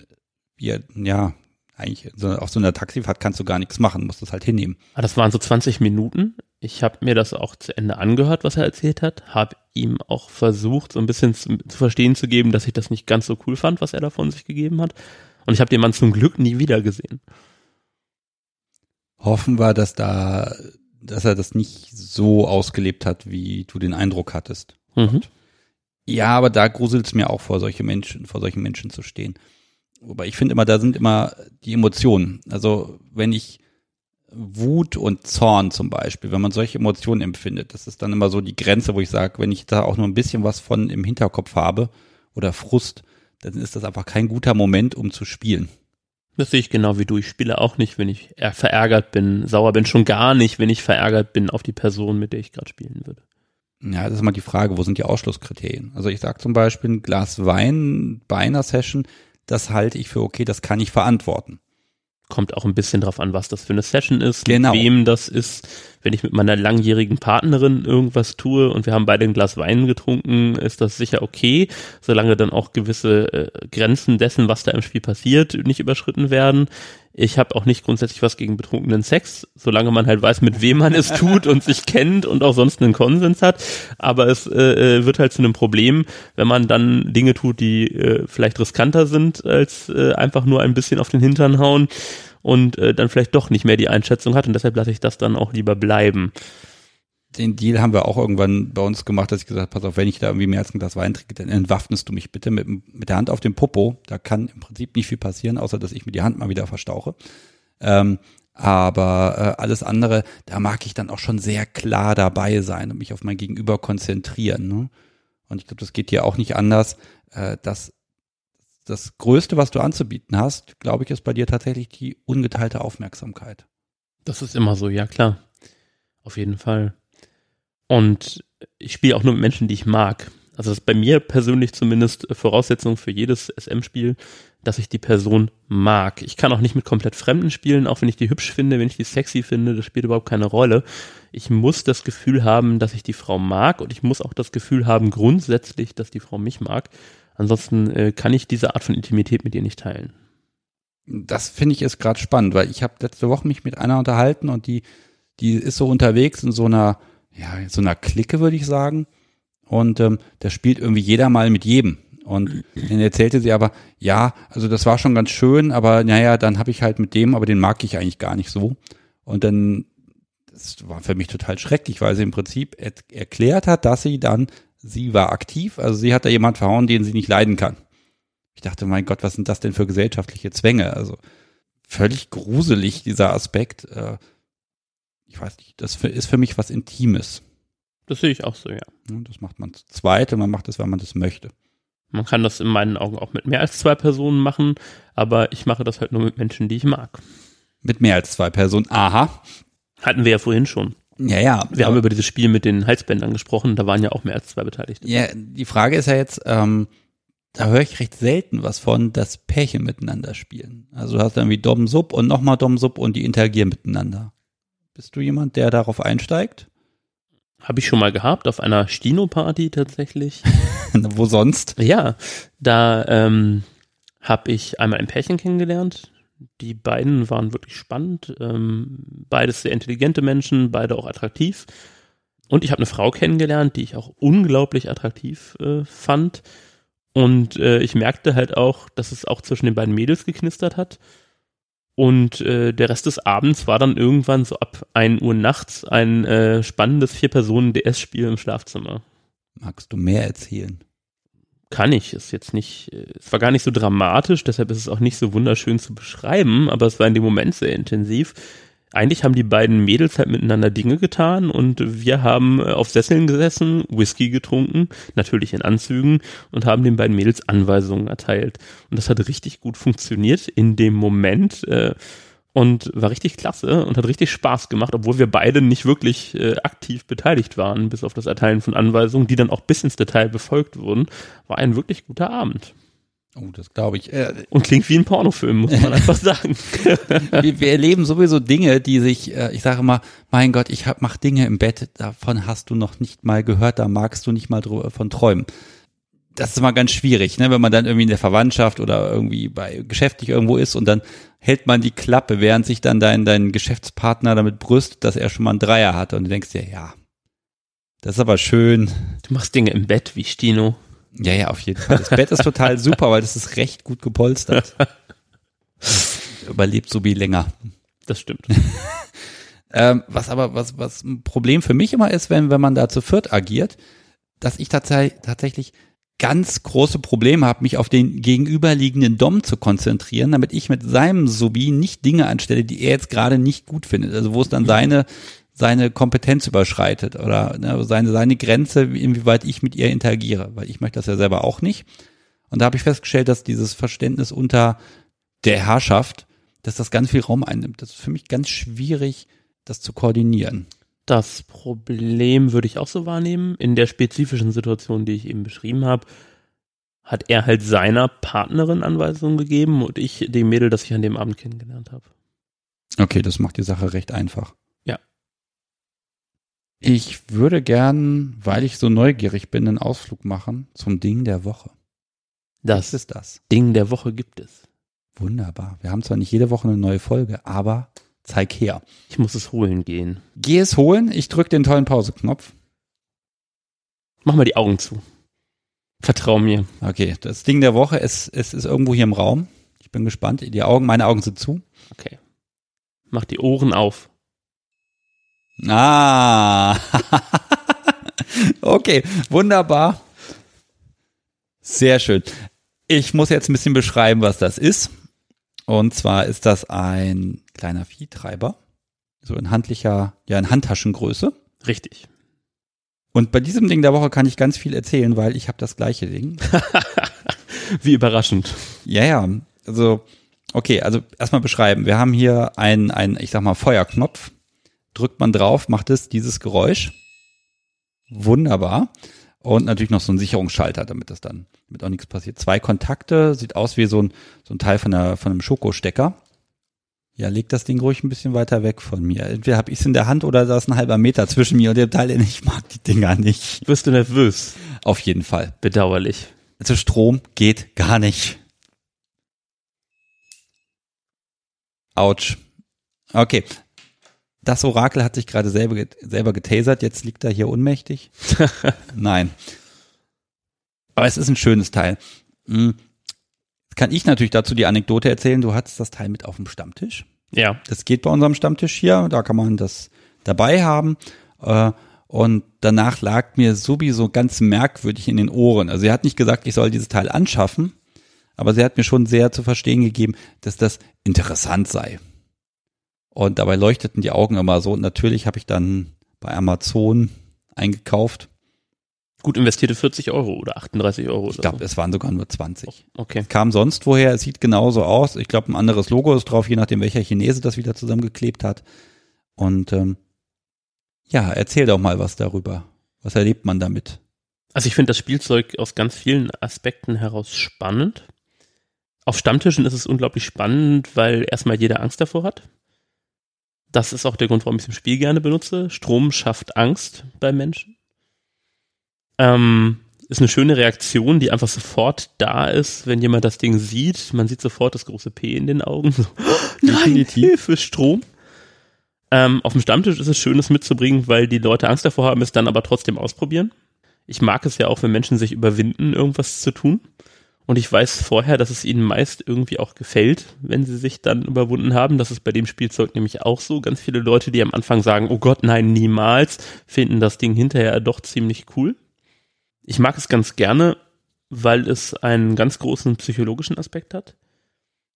wie er, ja, eigentlich so, auf so einer Taxifahrt kannst du gar nichts machen, musst das halt hinnehmen. Ah, das waren so 20 Minuten. Ich habe mir das auch zu Ende angehört, was er erzählt hat, habe ihm auch versucht, so ein bisschen zu, zu, verstehen zu geben, dass ich das nicht ganz so cool fand, was er da von sich gegeben hat. Und ich habe den Mann zum Glück nie wieder gesehen hoffen wir, dass da, dass er das nicht so ausgelebt hat, wie du den Eindruck hattest. Mhm. Ja, aber da gruselt es mir auch vor solche Menschen, vor solchen Menschen zu stehen. Wobei ich finde immer, da sind immer die Emotionen. Also wenn ich Wut und Zorn zum Beispiel, wenn man solche Emotionen empfindet, das ist dann immer so die Grenze, wo ich sage, wenn ich da auch nur ein bisschen was von im Hinterkopf habe oder Frust, dann ist das einfach kein guter Moment, um zu spielen. Das sehe ich genau wie du. Ich spiele auch nicht, wenn ich verärgert bin, sauer bin, schon gar nicht, wenn ich verärgert bin auf die Person, mit der ich gerade spielen würde. Ja, das ist mal die Frage, wo sind die Ausschlusskriterien? Also ich sage zum Beispiel, ein Glas Wein bei einer Session, das halte ich für okay, das kann ich verantworten. Kommt auch ein bisschen drauf an, was das für eine Session ist, Genau. mit wem das ist. Wenn ich mit meiner langjährigen Partnerin irgendwas tue und wir haben beide ein Glas Wein getrunken, ist das sicher okay, solange dann auch gewisse äh, Grenzen dessen, was da im Spiel passiert, nicht überschritten werden. Ich habe auch nicht grundsätzlich was gegen betrunkenen Sex, solange man halt weiß, mit wem man es tut und sich kennt und auch sonst einen Konsens hat. Aber es äh, äh, wird halt zu einem Problem, wenn man dann Dinge tut, die äh, vielleicht riskanter sind, als äh, einfach nur ein bisschen auf den Hintern hauen und äh, dann vielleicht doch nicht mehr die Einschätzung hat und deshalb lasse ich das dann auch lieber bleiben. Den Deal haben wir auch irgendwann bei uns gemacht, dass ich gesagt habe, pass auf, wenn ich da irgendwie mehr als ein Glas Wein trinke, dann entwaffnest du mich bitte mit, mit der Hand auf dem Popo. Da kann im Prinzip nicht viel passieren, außer dass ich mir die Hand mal wieder verstauche. Ähm, aber äh, alles andere, da mag ich dann auch schon sehr klar dabei sein und mich auf mein Gegenüber konzentrieren. Ne? Und ich glaube, das geht hier auch nicht anders. Äh, dass das Größte, was du anzubieten hast, glaube ich, ist bei dir tatsächlich die ungeteilte Aufmerksamkeit. Das ist immer so, ja klar. Auf jeden Fall. Und ich spiele auch nur mit Menschen, die ich mag. Also das ist bei mir persönlich zumindest Voraussetzung für jedes SM-Spiel, dass ich die Person mag. Ich kann auch nicht mit komplett Fremden spielen, auch wenn ich die hübsch finde, wenn ich die sexy finde, das spielt überhaupt keine Rolle. Ich muss das Gefühl haben, dass ich die Frau mag und ich muss auch das Gefühl haben grundsätzlich, dass die Frau mich mag. Ansonsten äh, kann ich diese Art von Intimität mit ihr nicht teilen. Das finde ich ist gerade spannend, weil ich habe letzte Woche mich mit einer unterhalten und die, die ist so unterwegs in so einer, ja, so einer Clique, würde ich sagen. Und ähm, da spielt irgendwie jeder mal mit jedem. Und dann erzählte sie aber, ja, also das war schon ganz schön, aber naja, dann habe ich halt mit dem, aber den mag ich eigentlich gar nicht so. Und dann, das war für mich total schrecklich, weil sie im Prinzip er erklärt hat, dass sie dann, sie war aktiv, also sie hat da jemand verhauen, den sie nicht leiden kann. Ich dachte, mein Gott, was sind das denn für gesellschaftliche Zwänge? Also völlig gruselig, dieser Aspekt. Äh, Ich weiß nicht, das ist für mich was Intimes. Das sehe ich auch so, ja. Das macht man zu zweit und man macht es, wenn man das möchte. Man kann das in meinen Augen auch mit mehr als zwei Personen machen, aber ich mache das halt nur mit Menschen, die ich mag. Mit mehr als zwei Personen. Aha. Hatten wir ja vorhin schon. Ja, ja. Wir haben über dieses Spiel mit den Halsbändern gesprochen, da waren ja auch mehr als zwei Beteiligte. ja, die Frage ist ja jetzt, ähm, da höre ich recht selten was von, dass Pärchen miteinander spielen. Also du hast dann wie Dom Sub und nochmal Dom Sub und die interagieren miteinander. Bist du jemand, der darauf einsteigt? Habe ich schon mal gehabt, auf einer Stino-Party tatsächlich. Wo sonst? ja, da ähm, habe ich einmal ein Pärchen kennengelernt. Die beiden waren wirklich spannend. Ähm, beides sehr intelligente Menschen, beide auch attraktiv. Und ich habe eine Frau kennengelernt, die ich auch unglaublich attraktiv äh, fand. Und äh, ich merkte halt auch, dass es auch zwischen den beiden Mädels geknistert hat. Und äh, der Rest des Abends war dann irgendwann so ab 1 Uhr nachts ein äh, spannendes Vier-Personen-DS-Spiel im Schlafzimmer. Magst du mehr erzählen? Kann ich, ist jetzt nicht, äh, es war gar nicht so dramatisch, deshalb ist es auch nicht so wunderschön zu beschreiben, aber es war in dem Moment sehr intensiv. Eigentlich haben die beiden Mädels halt miteinander Dinge getan und wir haben äh, auf Sesseln gesessen, Whisky getrunken, natürlich in Anzügen und haben den beiden Mädels Anweisungen erteilt. Und das hat richtig gut funktioniert in dem Moment äh, und war richtig klasse und hat richtig Spaß gemacht, obwohl wir beide nicht wirklich äh, aktiv beteiligt waren, bis auf das Erteilen von Anweisungen, die dann auch bis ins Detail befolgt wurden. War ein wirklich guter Abend. Oh, das glaube ich. Äh, Und klingt wie ein Pornofilm, muss man einfach sagen. wir, wir erleben sowieso Dinge, die sich, äh, ich sage immer, mein Gott, ich hab, mach Dinge im Bett, davon hast du noch nicht mal gehört, da magst du nicht mal drüber von träumen. Das ist immer ganz schwierig, ne? wenn man dann irgendwie in der Verwandtschaft oder irgendwie bei geschäftlich irgendwo ist und dann hält man die Klappe, während sich dann dein, dein Geschäftspartner damit brüstet, dass er schon mal einen Dreier hatte und du denkst dir, ja, das ist aber schön. Du machst Dinge im Bett wie Stino. Ja, ja, auf jeden Fall. Das Bett ist total super, weil das ist recht gut gepolstert. Überlebt so wie länger. Das stimmt. Ähm, was aber, was, was ein Problem für mich immer ist, wenn, wenn man da zu viert agiert, dass ich tatsächlich, tatsächlich ganz große Probleme habe, mich auf den gegenüberliegenden Dom zu konzentrieren, damit ich mit seinem Subi nicht Dinge anstelle, die er jetzt gerade nicht gut findet. Also wo es dann seine, seine Kompetenz überschreitet oder ne, seine, seine Grenze, inwieweit ich mit ihr interagiere, weil ich möchte das ja selber auch nicht. Und da habe ich festgestellt, dass dieses Verständnis unter der Herrschaft, dass das ganz viel Raum einnimmt. Das ist für mich ganz schwierig, das zu koordinieren. Das Problem würde ich auch so wahrnehmen. In der spezifischen Situation, die ich eben beschrieben habe, hat er halt seiner Partnerin Anweisungen gegeben und ich dem Mädel, das ich an dem Abend kennengelernt habe. Okay, das macht die Sache recht einfach. Ich würde gern, weil ich so neugierig bin, einen Ausflug machen zum Ding der Woche. Das Was ist das? Ding der Woche gibt es. Wunderbar. Wir haben zwar nicht jede Woche eine neue Folge, aber zeig her. Ich muss es holen gehen. Geh es holen, ich drücke den tollen Pauseknopf. Mach mal die Augen zu. Vertrau mir. Okay, das Ding der Woche ist, es ist irgendwo hier im Raum. Ich bin gespannt. Die Augen, meine Augen sind zu. Okay. Mach die Ohren auf. Ah. okay, wunderbar. Sehr schön. Ich muss jetzt ein bisschen beschreiben, was das ist. Und zwar ist das ein kleiner Viehtreiber. So in handlicher, ja, in Handtaschengröße. Richtig. Und bei diesem Ding der Woche kann ich ganz viel erzählen, weil ich habe das gleiche Ding. Wie überraschend. Ja, ja. Also, okay, also erstmal beschreiben. Wir haben hier einen, einen, ich sag mal, Feuerknopf. Drückt man drauf, macht es dieses Geräusch. Wunderbar. Und natürlich noch so ein Sicherungsschalter, damit das dann, damit auch nichts passiert. Zwei Kontakte, sieht aus wie so ein, so ein Teil von, einer, von einem Schokostecker. Ja, leg das Ding ruhig ein bisschen weiter weg von mir. Entweder hab ich es in der Hand oder da ist ein halber Meter zwischen mir und dem Teil, denn ich mag die Dinger nicht. Wirst du nervös? Auf jeden Fall. Bedauerlich. Also Strom geht gar nicht. Autsch. Okay. Das Orakel hat sich gerade selber, selber getasert, jetzt liegt er hier ohnmächtig. Nein. Aber es ist ein schönes Teil. Hm. Kann ich natürlich dazu die Anekdote erzählen, du hattest das Teil mit auf dem Stammtisch. Ja. Das geht bei unserem Stammtisch hier, da kann man das dabei haben. Äh, Und danach lag mir sowieso ganz merkwürdig in den Ohren. Also sie hat nicht gesagt, ich soll dieses Teil anschaffen, aber sie hat mir schon sehr zu verstehen gegeben, dass das interessant sei. Und dabei leuchteten die Augen immer so. Und natürlich habe ich dann bei Amazon eingekauft. Gut investierte 40 Euro oder 38 Euro. Ich glaube, es waren sogar nur 20. Okay. Kam sonst woher, es sieht genauso aus. Ich glaube, ein anderes Logo ist drauf, je nachdem, welcher Chinese das wieder zusammengeklebt hat. Und ähm, ja, erzähl doch mal was darüber. Was erlebt man damit? Also ich finde das Spielzeug aus ganz vielen Aspekten heraus spannend. Auf Stammtischen ist es unglaublich spannend, weil erstmal jeder Angst davor hat. Das ist auch der Grund, warum ich es im Spiel gerne benutze. Strom schafft Angst bei Menschen. Ähm, ist eine schöne Reaktion, die einfach sofort da ist, wenn jemand das Ding sieht. Man sieht sofort das große P in den Augen. So, Nein, Definitiv. Hilfe, Strom. Ähm, auf dem Stammtisch ist es schön, es mitzubringen, weil die Leute Angst davor haben, es dann aber trotzdem ausprobieren. Ich mag es ja auch, wenn Menschen sich überwinden, irgendwas zu tun. Und ich weiß vorher, dass es ihnen meist irgendwie auch gefällt, wenn sie sich dann überwunden haben. Das ist bei dem Spielzeug nämlich auch so. Ganz viele Leute, die am Anfang sagen, oh Gott, nein, niemals, finden das Ding hinterher doch ziemlich cool. Ich mag es ganz gerne, weil es einen ganz großen psychologischen Aspekt hat.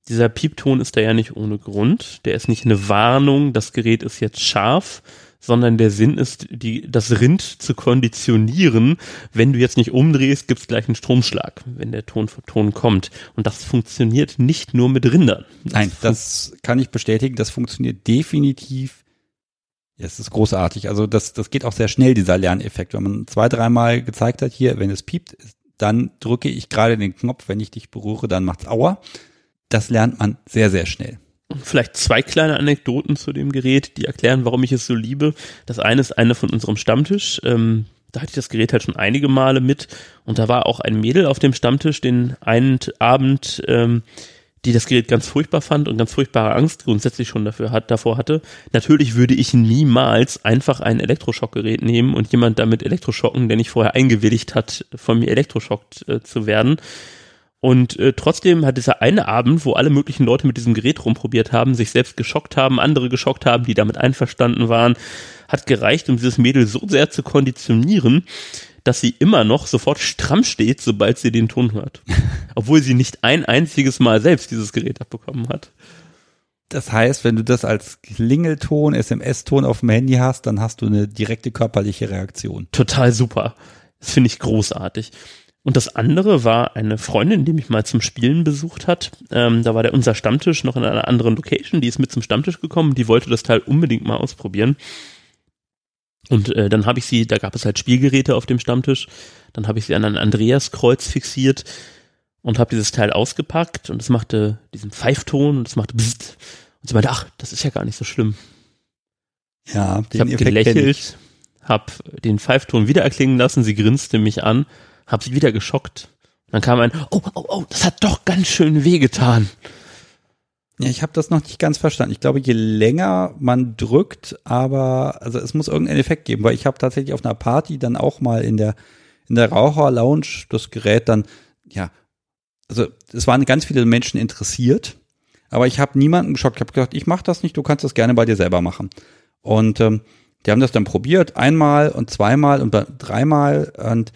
Dieser Piepton ist da ja nicht ohne Grund. Der ist nicht eine Warnung, das Gerät ist jetzt scharf, sondern der Sinn ist, die, das Rind zu konditionieren. Wenn du jetzt nicht umdrehst, gibt's gleich einen Stromschlag, wenn der Ton von Ton kommt. Und das funktioniert nicht nur mit Rindern. Nein, das kann ich bestätigen. Das funktioniert definitiv. Ja, es ist großartig. Also das, das geht auch sehr schnell, dieser Lerneffekt. Wenn man zwei, dreimal gezeigt hat, hier, wenn es piept, dann drücke ich gerade den Knopf. Wenn ich dich berühre, dann macht's Aua. Das lernt man sehr, sehr schnell. Vielleicht zwei kleine Anekdoten zu dem Gerät, die erklären, warum ich es so liebe. Das eine ist eine von unserem Stammtisch. Ähm, da hatte ich das Gerät halt schon einige Male mit und da war auch ein Mädel auf dem Stammtisch den einen Abend, ähm, die das Gerät ganz furchtbar fand und ganz furchtbare Angst grundsätzlich schon dafür hat, davor hatte. Natürlich würde ich niemals einfach ein Elektroschockgerät nehmen und jemand damit elektroschocken, der nicht vorher eingewilligt hat, von mir elektroschockt äh, zu werden. Und äh, trotzdem hat dieser eine Abend, wo alle möglichen Leute mit diesem Gerät rumprobiert haben, sich selbst geschockt haben, andere geschockt haben, die damit einverstanden waren, hat gereicht, um dieses Mädel so sehr zu konditionieren, dass sie immer noch sofort stramm steht, sobald sie den Ton hört. Obwohl sie nicht ein einziges Mal selbst dieses Gerät abbekommen hat. Das heißt, wenn du das als Klingelton, SMS-Ton auf dem Handy hast, dann hast du eine direkte körperliche Reaktion. Total super. Das finde ich großartig. Und das andere war eine Freundin, die mich mal zum Spielen besucht hat. Ähm, da war der unser Stammtisch noch in einer anderen Location. Die ist mit zum Stammtisch gekommen. Die wollte das Teil unbedingt mal ausprobieren. Und äh, dann habe ich sie, da gab es halt Spielgeräte auf dem Stammtisch, dann habe ich sie an ein Andreaskreuz fixiert und habe dieses Teil ausgepackt und es machte diesen Pfeifton und es machte Bzzzt. Und sie meinte, ach, das ist ja gar nicht so schlimm. Ja, Ich habe gelächelt, habe den Pfeifton wieder erklingen lassen, sie grinste mich an, habe sie wieder geschockt. Dann kam ein, oh, oh, oh, das hat doch ganz schön wehgetan. Ja, ich habe das noch nicht ganz verstanden. Ich glaube, je länger man drückt, aber also es muss irgendeinen Effekt geben, weil ich habe tatsächlich auf einer Party dann auch mal in der in der Raucher-Lounge das Gerät dann ja, also es waren ganz viele Menschen interessiert, aber ich habe niemanden geschockt. Ich habe gesagt, ich mache das nicht, du kannst das gerne bei dir selber machen. Und ähm, die haben das dann probiert, einmal und zweimal und dreimal und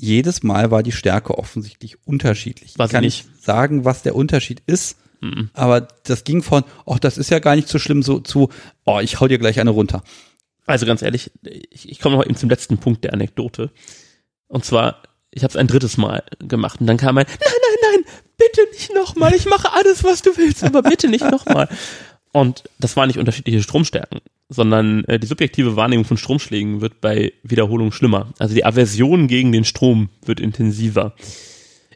jedes Mal war die Stärke offensichtlich unterschiedlich. Weiß ich kann nicht. sagen, was der Unterschied ist. Mhm. Aber das ging von, ach, das ist ja gar nicht so schlimm, so zu, oh, ich hau dir gleich eine runter. Also ganz ehrlich, ich, ich komme noch eben zum letzten Punkt der Anekdote. Und zwar, ich habe es ein drittes Mal gemacht und dann kam ein, nein, nein, nein, bitte nicht nochmal, ich mache alles, was du willst, aber bitte nicht nochmal. Und das waren nicht unterschiedliche Stromstärken, sondern äh, die subjektive Wahrnehmung von Stromschlägen wird bei Wiederholung schlimmer. Also die Aversion gegen den Strom wird intensiver.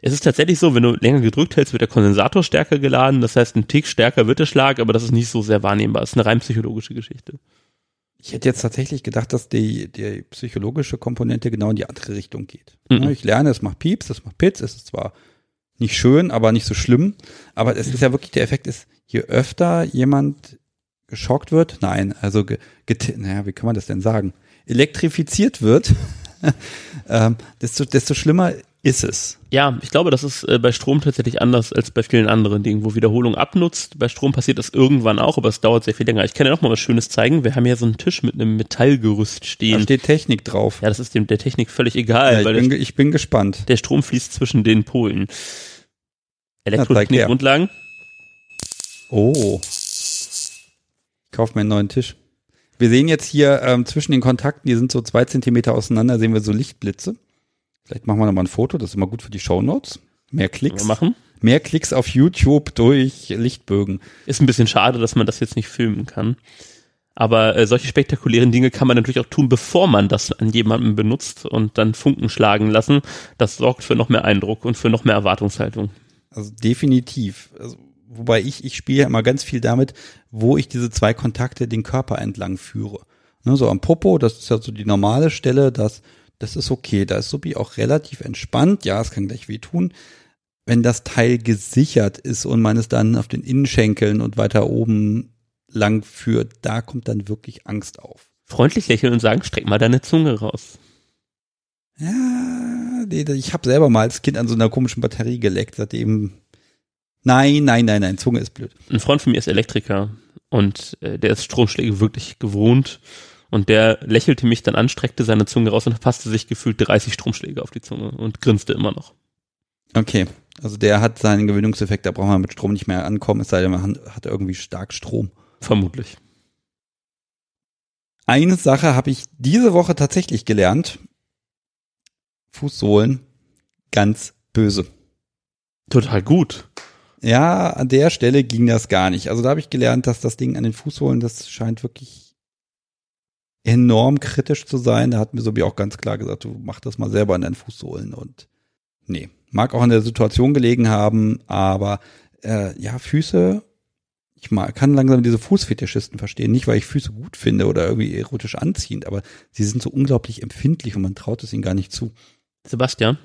Es ist tatsächlich so, wenn du länger gedrückt hältst, wird der Kondensator stärker geladen. Das heißt, ein Tick stärker wird der Schlag, aber das ist nicht so sehr wahrnehmbar. Das ist eine rein psychologische Geschichte. Ich hätte jetzt tatsächlich gedacht, dass die, die psychologische Komponente genau in die andere Richtung geht. Mhm. Ich lerne, es macht Pieps, es macht Pits, es ist zwar nicht schön, aber nicht so schlimm. Aber es ist ja wirklich, der Effekt ist, je öfter jemand geschockt wird, nein, also, ge, get- naja, wie kann man das denn sagen? Elektrifiziert wird, ähm, desto, desto schlimmer ist es. Ja, ich glaube, das ist äh, bei Strom tatsächlich anders als bei vielen anderen Dingen, wo Wiederholung abnutzt. Bei Strom passiert das irgendwann auch, aber es dauert sehr viel länger. Ich kann dir noch mal was Schönes zeigen. Wir haben hier so einen Tisch mit einem Metallgerüst Da stehen. steht Technik drauf. Ja, das ist dem der Technik völlig egal, Ja, ich, weil bin, der, ich bin gespannt. der Strom fließt zwischen den Polen. zeig her. Oh. Ich kauf mir einen neuen Tisch. Wir sehen jetzt hier ähm, zwischen den Kontakten, die sind so zwei Zentimeter auseinander, sehen wir so Lichtblitze. Vielleicht machen wir nochmal ein Foto, das ist immer gut für die Shownotes. Mehr Können wir Klicks. machen. Mehr Klicks auf YouTube durch Lichtbögen. Ist ein bisschen schade, dass man das jetzt nicht filmen kann. Aber äh, solche spektakulären Dinge kann man natürlich auch tun, bevor man das an jemandem benutzt und dann Funken schlagen lassen. Das sorgt für noch mehr Eindruck und für noch mehr Erwartungshaltung. Also definitiv. Also, wobei ich, ich spiele ja immer ganz viel damit, wo ich diese zwei Kontakte den Körper entlang führe. Ne, so am Popo, das ist ja so die normale Stelle, das, das ist okay. Da ist Subi auch relativ entspannt. Ja, es kann gleich wehtun. Wenn das Teil gesichert ist und man es dann auf den Innenschenkeln und weiter oben lang führt, da kommt dann wirklich Angst auf. Freundlich lächeln und sagen, streck mal deine Zunge raus. Ja, nee, ich habe selber mal als Kind an so einer komischen Batterie geleckt, seitdem. Nein, nein, nein, nein, Zunge ist blöd. Ein Freund von mir ist Elektriker und äh, der ist Stromschläge wirklich gewohnt. Und der lächelte mich dann an, streckte seine Zunge raus und passte sich gefühlt 30 Stromschläge auf die Zunge und grinste immer noch. Okay, also der hat seinen Gewöhnungseffekt, da braucht man mit Strom nicht mehr ankommen, es sei denn, man hat irgendwie stark Strom. Vermutlich. Eine Sache habe ich diese Woche tatsächlich gelernt. Fußsohlen, ganz böse. Total gut. Ja, an der Stelle ging das gar nicht. Also da habe ich gelernt, dass das Ding an den Fußsohlen, das scheint wirklich enorm kritisch zu sein. Da hat mir Sobi auch ganz klar gesagt, du mach das mal selber an deinen Fußsohlen und nee, mag auch an der Situation gelegen haben, aber äh, ja, Füße, ich mal, kann langsam diese Fußfetischisten verstehen, nicht weil ich Füße gut finde oder irgendwie erotisch anziehend, aber sie sind so unglaublich empfindlich und man traut es ihnen gar nicht zu. Sebastian,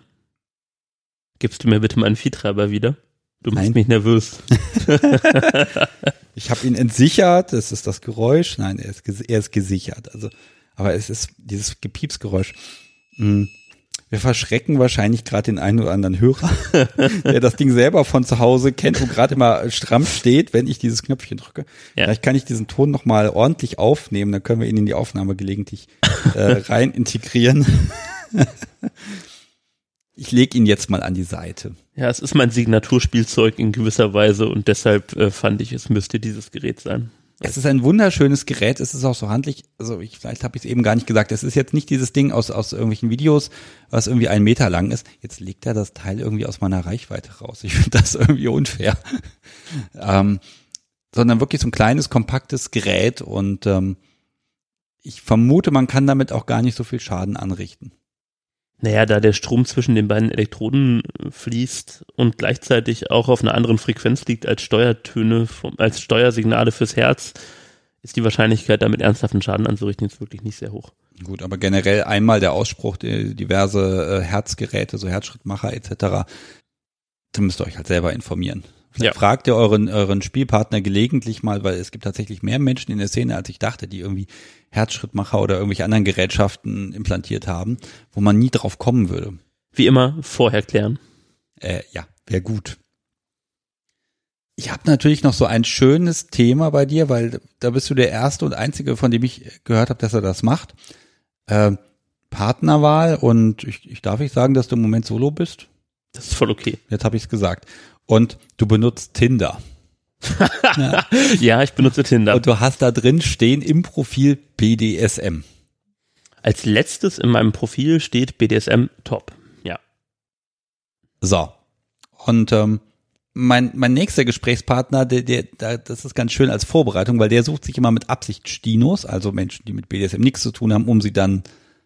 gibst du mir bitte meinen Viehtreiber wieder? Du machst Nein. mich nervös. Ich habe ihn entsichert, das ist das Geräusch. Nein, er ist, er ist gesichert. Also, aber es ist dieses Gepiepsgeräusch. Mm. Wir verschrecken wahrscheinlich gerade den einen oder anderen Hörer, der das Ding selber von zu Hause kennt und gerade immer stramm steht, wenn ich dieses Knöpfchen drücke. Ja. Vielleicht kann ich diesen Ton nochmal ordentlich aufnehmen, dann können wir ihn in die Aufnahme gelegentlich äh, rein integrieren. ich lege ihn jetzt mal an die Seite. Ja, es ist mein Signaturspielzeug in gewisser Weise und deshalb äh, fand ich, es müsste dieses Gerät sein. Es ist ein wunderschönes Gerät, es ist auch so handlich, also ich, vielleicht habe ich es eben gar nicht gesagt, es ist jetzt nicht dieses Ding aus, aus irgendwelchen Videos, was irgendwie einen Meter lang ist. Jetzt legt er das Teil irgendwie aus meiner Reichweite raus. Ich finde das irgendwie unfair. ähm, sondern wirklich so ein kleines, kompaktes Gerät und ähm, ich vermute, man kann damit auch gar nicht so viel Schaden anrichten. Naja, da der Strom zwischen den beiden Elektroden äh, fließt und gleichzeitig auch auf einer anderen Frequenz liegt als Steuertöne, vom, als Steuersignale fürs Herz, ist die Wahrscheinlichkeit, damit ernsthaften Schaden anzurichten, jetzt wirklich nicht sehr hoch. Gut, aber generell einmal der Ausspruch, diverse äh, Herzgeräte, so Herzschrittmacher etc., da müsst ihr euch halt selber informieren. Vielleicht ja. fragt ihr euren, euren Spielpartner gelegentlich mal, weil es gibt tatsächlich mehr Menschen in der Szene, als ich dachte, die irgendwie Herzschrittmacher oder irgendwelche anderen Gerätschaften implantiert haben, wo man nie drauf kommen würde. Wie immer vorher klären. Äh, ja, wäre gut. Ich habe natürlich noch so ein schönes Thema bei dir, weil da bist du der erste und einzige, von dem ich gehört habe, dass er das macht. Äh, Partnerwahl und ich, ich darf ich sagen, dass du im Moment solo bist? Das ist voll okay. Jetzt habe ich es gesagt. Und du benutzt Tinder. Ja. ja, ich benutze Tinder. Und du hast da drin stehen im Profil BDSM. Als letztes in meinem Profil steht BDSM Top. Ja. So. Und ähm, mein, mein nächster Gesprächspartner, der, der, der, das ist ganz schön als Vorbereitung, weil der sucht sich immer mit Absicht Stinos, also Menschen, die mit BDSM nichts zu tun haben, um sie dann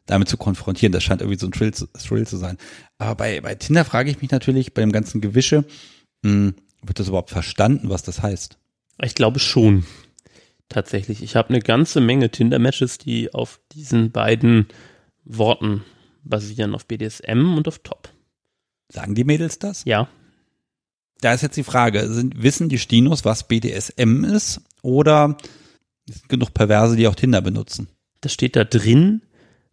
damit zu konfrontieren. Das scheint irgendwie so ein Thrill zu, Thrill zu sein. Aber bei, bei Tinder frage ich mich natürlich, bei dem ganzen Gewische, mh, hm, wird das überhaupt verstanden, was das heißt? Ich glaube schon. Tatsächlich. Ich habe eine ganze Menge Tinder-Matches, die auf diesen beiden Worten basieren, auf BDSM und auf Top. Sagen die Mädels das? Ja. Da ist jetzt die Frage, sind, wissen die Stinos, was BDSM ist? Oder sind genug Perverse, die auch Tinder benutzen? Das steht da drin,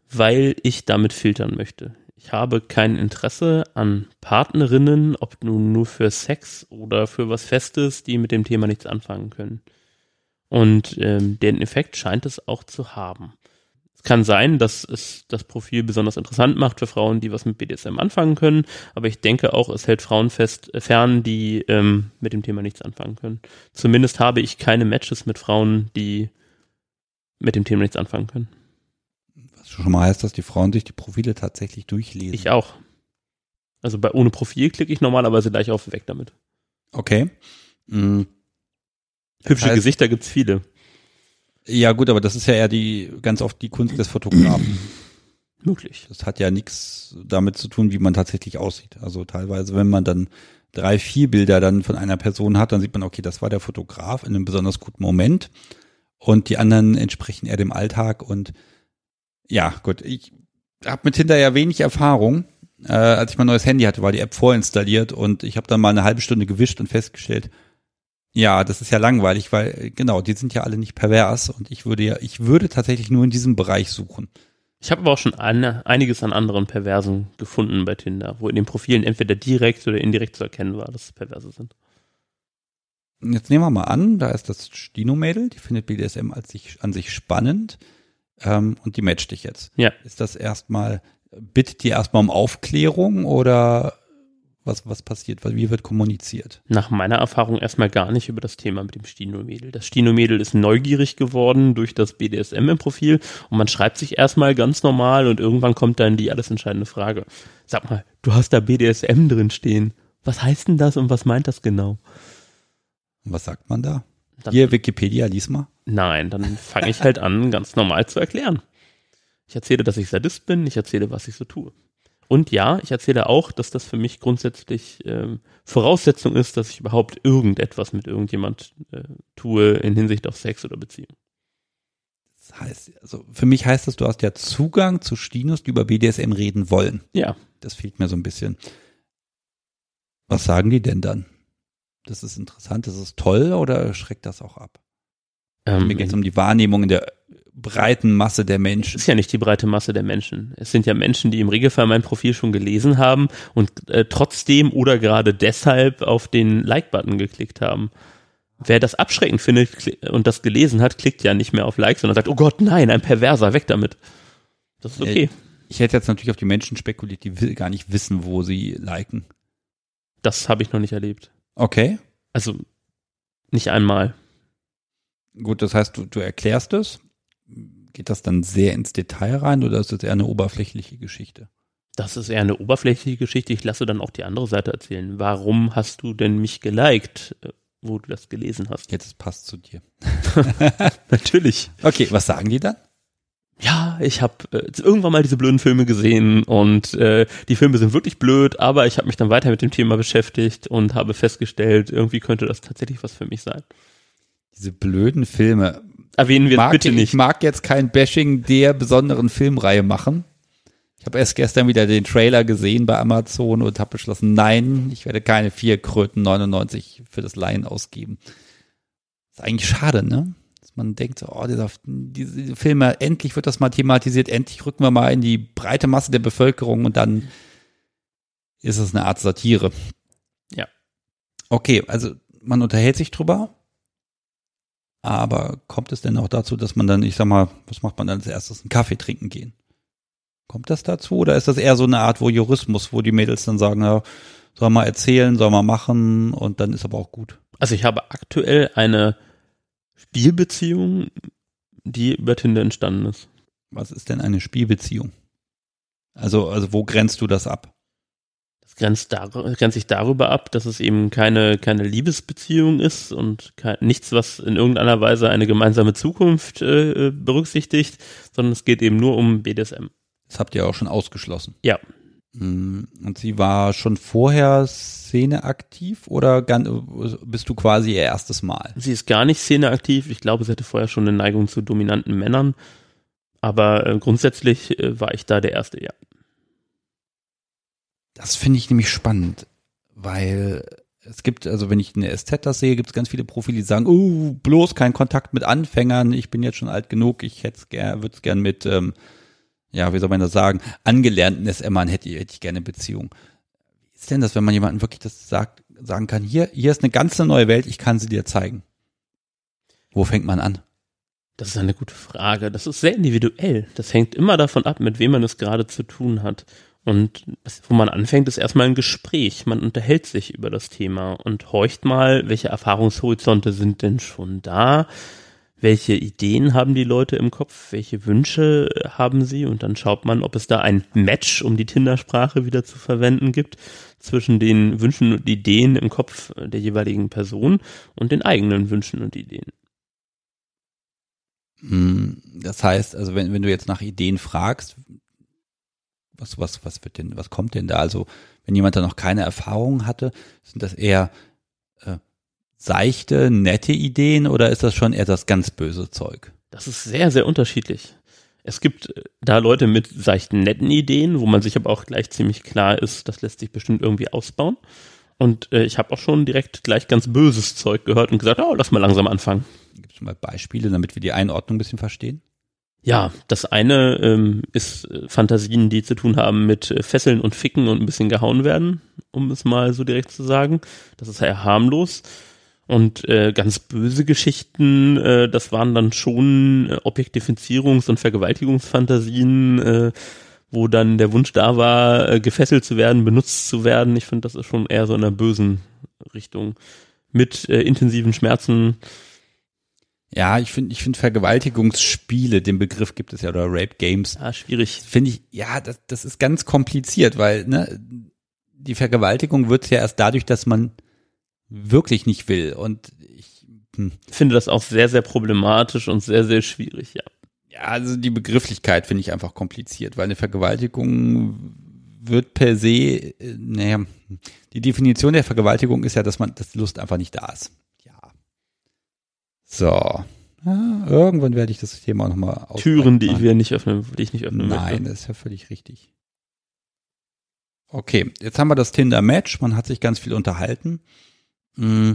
weil ich damit filtern möchte. Ich habe kein Interesse an Partnerinnen, ob nun nur für Sex oder für was Festes, die mit dem Thema nichts anfangen können. Und ähm, den Effekt scheint es auch zu haben. Es kann sein, dass es das Profil besonders interessant macht für Frauen, die was mit BDSM anfangen können, aber ich denke auch, es hält Frauen fest, äh, fern, die ähm, mit dem Thema nichts anfangen können. Zumindest habe ich keine Matches mit Frauen, die mit dem Thema nichts anfangen können schon mal heißt, dass die Frauen sich die Profile tatsächlich durchlesen. Ich auch. Also bei ohne Profil klicke ich normalerweise gleich auf weg damit. Okay. Mhm. Hübsche heißt, Gesichter gibt's viele. Ja gut, aber das ist ja eher die ganz oft die Kunst des Fotografen. Möglich. Das hat ja nichts damit zu tun, wie man tatsächlich aussieht. Also teilweise, wenn man dann drei, vier Bilder dann von einer Person hat, dann sieht man, okay, das war der Fotograf in einem besonders guten Moment und die anderen entsprechen eher dem Alltag und ja, gut. Ich habe mit Tinder ja wenig Erfahrung. Äh, als ich mein neues Handy hatte, war die App vorinstalliert und ich habe dann mal eine halbe Stunde gewischt und festgestellt, ja, das ist ja langweilig, weil genau, die sind ja alle nicht pervers und ich würde ja, ich würde tatsächlich nur in diesem Bereich suchen. Ich habe aber auch schon eine, einiges an anderen Perversen gefunden bei Tinder, wo in den Profilen entweder direkt oder indirekt zu erkennen war, dass es Perverse sind. Jetzt nehmen wir mal an, da ist das Stino-Mädel, die findet BDSM als sich, an sich spannend ähm, und die matcht dich jetzt. Ja. Ist das erstmal, bittet die erstmal um Aufklärung oder was, was passiert? Wie wird kommuniziert? Nach meiner Erfahrung erstmal gar nicht über das Thema mit dem Stino-Mädel. Das Stino-Mädel ist neugierig geworden durch das BDSM im Profil und man schreibt sich erstmal ganz normal und irgendwann kommt dann die alles entscheidende Frage. Sag mal, du hast da BDSM drin stehen. Was heißt denn das und was meint das genau? Was sagt man da? Dann, Hier, Wikipedia, lies mal. Nein, dann fange ich halt an, ganz normal zu erklären. Ich erzähle, dass ich Sadist bin, ich erzähle, was ich so tue. Und ja, ich erzähle auch, dass das für mich grundsätzlich ähm, Voraussetzung ist, dass ich überhaupt irgendetwas mit irgendjemand äh, tue in Hinsicht auf Sex oder Beziehung. Das heißt, also für mich heißt das, du hast ja Zugang zu Stinos, die über BDSM reden wollen. Ja. Das fehlt mir so ein bisschen. Was sagen die denn dann? Das ist interessant, das ist toll oder schreckt das auch ab? Ähm, Mir geht es um die Wahrnehmung in der breiten Masse der Menschen. Es ist ja nicht die breite Masse der Menschen. Es sind ja Menschen, die im Regelfall mein Profil schon gelesen haben und äh, trotzdem oder gerade deshalb auf den Like-Button geklickt haben. Wer das abschreckend findet und das gelesen hat, klickt ja nicht mehr auf Like, sondern sagt, oh Gott, nein, ein Perverser, weg damit. Das ist okay. Ich hätte jetzt natürlich auf die Menschen spekuliert, die gar nicht wissen, wo sie liken. Das habe ich noch nicht erlebt. Okay. Also nicht einmal. Gut, das heißt, du, du erklärst es. Geht das dann sehr ins Detail rein oder ist das eher eine oberflächliche Geschichte? Das ist eher eine oberflächliche Geschichte. Ich lasse dann auch die andere Seite erzählen. Warum hast du denn mich geliked, äh, wo du das gelesen hast? Jetzt passt zu dir. Natürlich. Okay, was sagen die dann? Ja, ich habe äh, irgendwann mal diese blöden Filme gesehen und äh, die Filme sind wirklich blöd, aber ich habe mich dann weiter mit dem Thema beschäftigt und habe festgestellt, irgendwie könnte das tatsächlich was für mich sein. Diese blöden Filme. Erwähnen wir mag, bitte nicht. Ich mag jetzt kein Bashing der besonderen Filmreihe machen. Ich habe erst gestern wieder den Trailer gesehen bei Amazon und habe beschlossen, nein, ich werde keine vier Kröten 99 für das Laien ausgeben. ist eigentlich schade, ne? Man denkt, oh, dieser, diese Filme, endlich wird das mal thematisiert, endlich rücken wir mal in die breite Masse der Bevölkerung und dann ist es eine Art Satire. Ja. Okay, also man unterhält sich drüber, aber kommt es denn auch dazu, dass man dann, ich sag mal, was macht man dann als erstes? Einen Kaffee trinken gehen? Kommt das dazu oder ist das eher so eine Art Voyeurismus, wo die Mädels dann sagen, ja, soll mal erzählen, soll mal machen und dann ist aber auch gut? Also ich habe aktuell eine Spielbeziehung, die über Tinder entstanden ist. Was ist denn eine Spielbeziehung? Also, also wo grenzt du das ab? Das grenzt, dar grenzt sich darüber ab, dass es eben keine, keine Liebesbeziehung ist und kein, nichts, was in irgendeiner Weise eine gemeinsame Zukunft äh, berücksichtigt, sondern es geht eben nur um BDSM. Das habt ihr auch schon ausgeschlossen. Ja. Mm, und sie war schon vorher szeneaktiv oder bist du quasi ihr erstes Mal? Sie ist gar nicht szeneaktiv. Ich glaube, sie hatte vorher schon eine Neigung zu dominanten Männern. Aber äh, grundsätzlich äh, war ich da der Erste, ja. Das finde ich nämlich spannend, weil es gibt, also wenn ich eine SZ das sehe, gibt es ganz viele Profile, die sagen, oh, bloß kein Kontakt mit Anfängern, ich bin jetzt schon alt genug, ich hätte es gern, würde es gern mit ähm, ja, wie soll man das sagen, angelernten SMern hätte, hätte ich gerne eine Beziehung. Wie ist denn das, wenn man jemandem wirklich das sagt, sagen kann, hier, hier ist eine ganze neue Welt, ich kann sie dir zeigen? Wo fängt man an? Das ist eine gute Frage. Das ist sehr individuell. Das hängt immer davon ab, mit wem man es gerade zu tun hat. Und wo man anfängt, ist erstmal ein Gespräch. Man unterhält sich über das Thema und horcht mal, welche Erfahrungshorizonte sind denn schon da? Welche Ideen haben die Leute im Kopf, welche Wünsche haben sie und dann schaut man, ob es da ein Match, um die Tinder-Sprache wieder zu verwenden, gibt zwischen den Wünschen und Ideen im Kopf der jeweiligen Person und den eigenen Wünschen und Ideen. Hm, das heißt, also wenn, wenn du jetzt nach Ideen fragst, was, was, was wird denn, was kommt denn da? Also, wenn jemand da noch keine Erfahrung hatte, sind das eher äh, seichte, nette Ideen oder ist das schon eher das ganz böse Zeug? Das ist sehr, sehr unterschiedlich. Es gibt äh, da Leute mit seichten, netten Ideen, wo man sich aber auch gleich ziemlich klar ist, das lässt sich bestimmt irgendwie ausbauen. Und äh, ich habe auch schon direkt gleich ganz böses Zeug gehört und gesagt, oh, lass mal langsam anfangen. Gibt es mal Beispiele, damit wir die Einordnung ein bisschen verstehen? Ja, das eine ähm, ist äh, Fantasien, die zu tun haben mit äh, Fesseln und Ficken und ein bisschen gehauen werden, um es mal so direkt zu sagen. Das ist ja harmlos. Und äh, ganz böse Geschichten, äh, das waren dann schon äh, Objektifizierungs- und Vergewaltigungsfantasien, äh, wo dann der Wunsch da war, äh, gefesselt zu werden, benutzt zu werden. Ich finde, das ist schon eher so in der bösen Richtung. Mit äh, intensiven Schmerzen. Ja, ich finde, ich finde Vergewaltigungsspiele, den Begriff gibt es ja, oder Rape Games. Ja, schwierig. Finde ich, ja, das, das ist ganz kompliziert, weil, ne, die Vergewaltigung wird ja erst dadurch, dass man wirklich nicht will. Und ich hm. finde das auch sehr, sehr problematisch und sehr, sehr schwierig, ja. Ja, also die Begrifflichkeit finde ich einfach kompliziert, weil eine Vergewaltigung wird per se, äh, naja, die Definition der Vergewaltigung ist ja, dass man, dass die Lust einfach nicht da ist. Ja. So. Ja, irgendwann werde ich das Thema nochmal Türen, die wir nicht öffnen, die ich nicht öffnen Nein, möchte. das ist ja völlig richtig. Okay, jetzt haben wir das Tinder-Match. Man hat sich ganz viel unterhalten. Mm,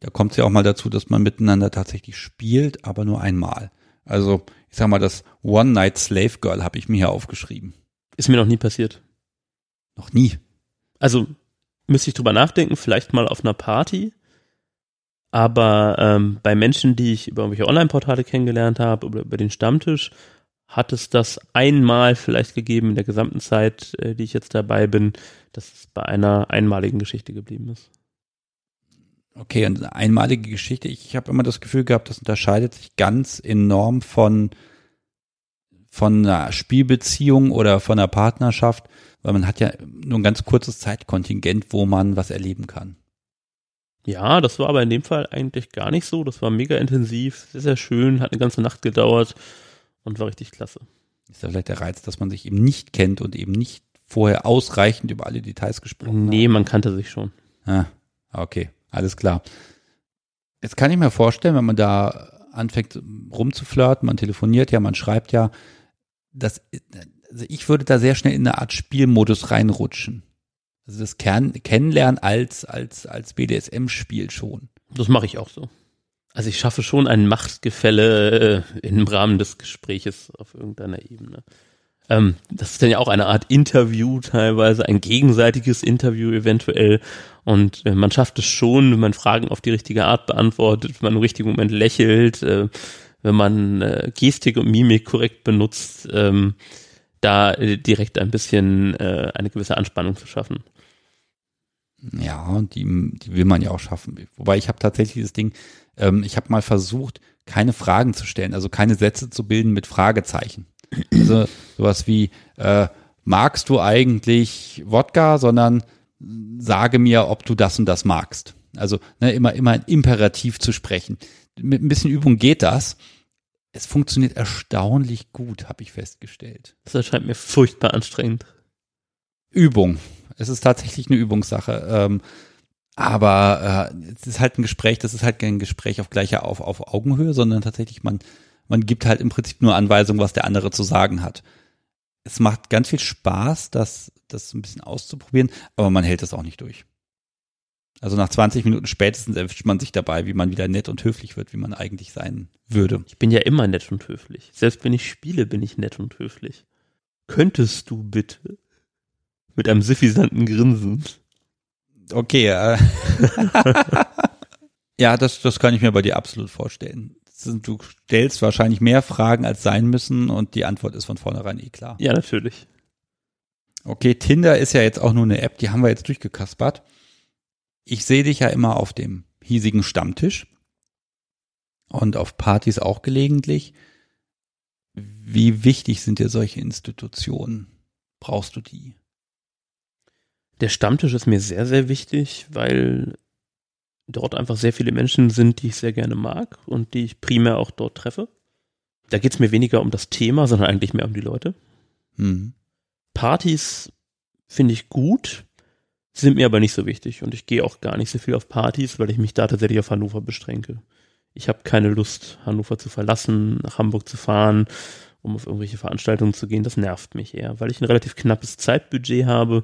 da kommt es ja auch mal dazu, dass man miteinander tatsächlich spielt, aber nur einmal. Also, ich sag mal, das One-Night Slave Girl habe ich mir hier aufgeschrieben. Ist mir noch nie passiert. Noch nie. Also, müsste ich drüber nachdenken, vielleicht mal auf einer Party. Aber ähm, bei Menschen, die ich über irgendwelche Online-Portale kennengelernt habe oder über den Stammtisch, hat es das einmal vielleicht gegeben in der gesamten Zeit, äh, die ich jetzt dabei bin, dass es bei einer einmaligen Geschichte geblieben ist. Okay, und eine einmalige Geschichte. Ich habe immer das Gefühl gehabt, das unterscheidet sich ganz enorm von von einer Spielbeziehung oder von einer Partnerschaft, weil man hat ja nur ein ganz kurzes Zeitkontingent, wo man was erleben kann. Ja, das war aber in dem Fall eigentlich gar nicht so. Das war mega intensiv, sehr, sehr schön, hat eine ganze Nacht gedauert und war richtig klasse. Ist da vielleicht der Reiz, dass man sich eben nicht kennt und eben nicht vorher ausreichend über alle Details gesprochen Nee, man kannte sich schon. hat? Ah, okay, alles klar. Jetzt kann ich mir vorstellen, wenn man da anfängt rumzuflirten, man telefoniert ja, man schreibt ja, dass, also ich würde da sehr schnell in eine Art Spielmodus reinrutschen. Also das Kern, Kennenlernen als, als, als BDSM-Spiel schon. Das mache ich auch so. Also ich schaffe schon ein Machtgefälle äh, im Rahmen des Gespräches auf irgendeiner Ebene. Ähm, das ist dann ja auch eine Art Interview teilweise, ein gegenseitiges Interview eventuell. Und äh, man schafft es schon, wenn man Fragen auf die richtige Art beantwortet, wenn man im richtigen Moment lächelt, äh, wenn man äh, Gestik und Mimik korrekt benutzt, ähm, da äh, direkt ein bisschen äh, eine gewisse Anspannung zu schaffen. Ja, die, die will man ja auch schaffen. Wobei ich habe tatsächlich dieses Ding, ähm, ich habe mal versucht, keine Fragen zu stellen, also keine Sätze zu bilden mit Fragezeichen. Also sowas wie, äh, magst du eigentlich Wodka, sondern sage mir, ob du das und das magst. Also ne, immer, immer ein Imperativ zu sprechen. Mit ein bisschen Übung geht das. Es funktioniert erstaunlich gut, habe ich festgestellt. Das erscheint mir furchtbar anstrengend. Übung. Es ist tatsächlich eine Übungssache. Ähm, aber äh, es ist halt ein Gespräch, das ist halt kein Gespräch auf gleicher auf, auf Augenhöhe, sondern tatsächlich man, man gibt halt im Prinzip nur Anweisungen, was der andere zu sagen hat. Es macht ganz viel Spaß, das, das ein bisschen auszuprobieren, aber man hält das auch nicht durch. Also nach 20 Minuten spätestens erwischt man sich dabei, wie man wieder nett und höflich wird, wie man eigentlich sein würde. Ich bin ja immer nett und höflich. Selbst wenn ich spiele, bin ich nett und höflich. Könntest du bitte? Mit einem suffisanten Grinsen. Okay, äh. ja, das, das kann ich mir bei dir absolut vorstellen. Du stellst wahrscheinlich mehr Fragen, als sein müssen und die Antwort ist von vornherein eh klar. Ja, natürlich. Okay, Tinder ist ja jetzt auch nur eine App, die haben wir jetzt durchgekaspert. Ich sehe dich ja immer auf dem hiesigen Stammtisch und auf Partys auch gelegentlich. Wie wichtig sind dir solche Institutionen? Brauchst du die? Der Stammtisch ist mir sehr, sehr wichtig, weil dort einfach sehr viele Menschen sind, die ich sehr gerne mag und die ich primär auch dort treffe. Da geht es mir weniger um das Thema, sondern eigentlich mehr um die Leute. Mhm. Partys finde ich gut, sind mir aber nicht so wichtig und ich gehe auch gar nicht so viel auf Partys, weil ich mich da tatsächlich auf Hannover beschränke. Ich habe keine Lust, Hannover zu verlassen, nach Hamburg zu fahren, um auf irgendwelche Veranstaltungen zu gehen. Das nervt mich eher, weil ich ein relativ knappes Zeitbudget habe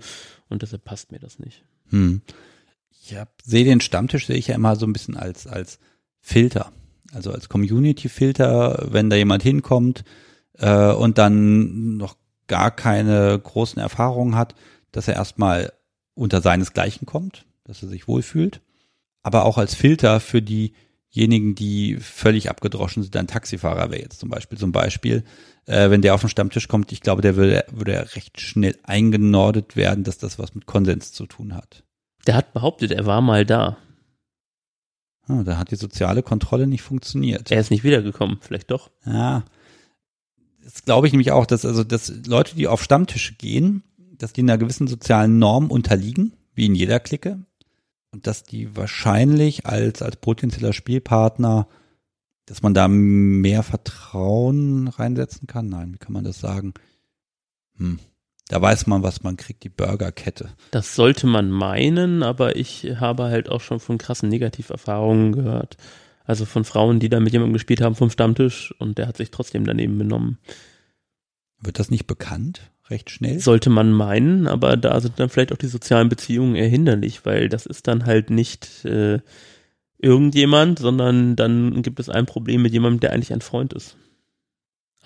und deshalb passt mir das nicht. Hm. Ich sehe den Stammtisch sehe ich ja immer so ein bisschen als als Filter, also als Community-Filter, wenn da jemand hinkommt äh, und dann noch gar keine großen Erfahrungen hat, dass er erstmal unter seinesgleichen kommt, dass er sich wohlfühlt, aber auch als Filter für diejenigen, die völlig abgedroschen sind. Ein Taxifahrer wäre jetzt zum Beispiel zum Beispiel, äh, wenn der auf den Stammtisch kommt, ich glaube, der würde, würde ja recht schnell eingenordet werden, dass das was mit Konsens zu tun hat. Der hat behauptet, er war mal da. Ah, da hat die soziale Kontrolle nicht funktioniert. Er ist nicht wiedergekommen, vielleicht doch. Ja. Das glaube ich nämlich auch, dass also dass Leute, die auf Stammtische gehen, dass die einer gewissen sozialen Norm unterliegen, wie in jeder Clique, und dass die wahrscheinlich als als potenzieller Spielpartner, dass man da mehr Vertrauen reinsetzen kann. Nein, wie kann man das sagen? Hm. Da weiß man, was man kriegt, die Burgerkette. Das sollte man meinen, aber ich habe halt auch schon von krassen Negativerfahrungen gehört. Also von Frauen, die da mit jemandem gespielt haben vom Stammtisch und der hat sich trotzdem daneben benommen. Wird das nicht bekannt? Recht schnell? Sollte man meinen, aber da sind dann vielleicht auch die sozialen Beziehungen eher hinderlich, weil das ist dann halt nicht äh, irgendjemand, sondern dann gibt es ein Problem mit jemandem, der eigentlich ein Freund ist.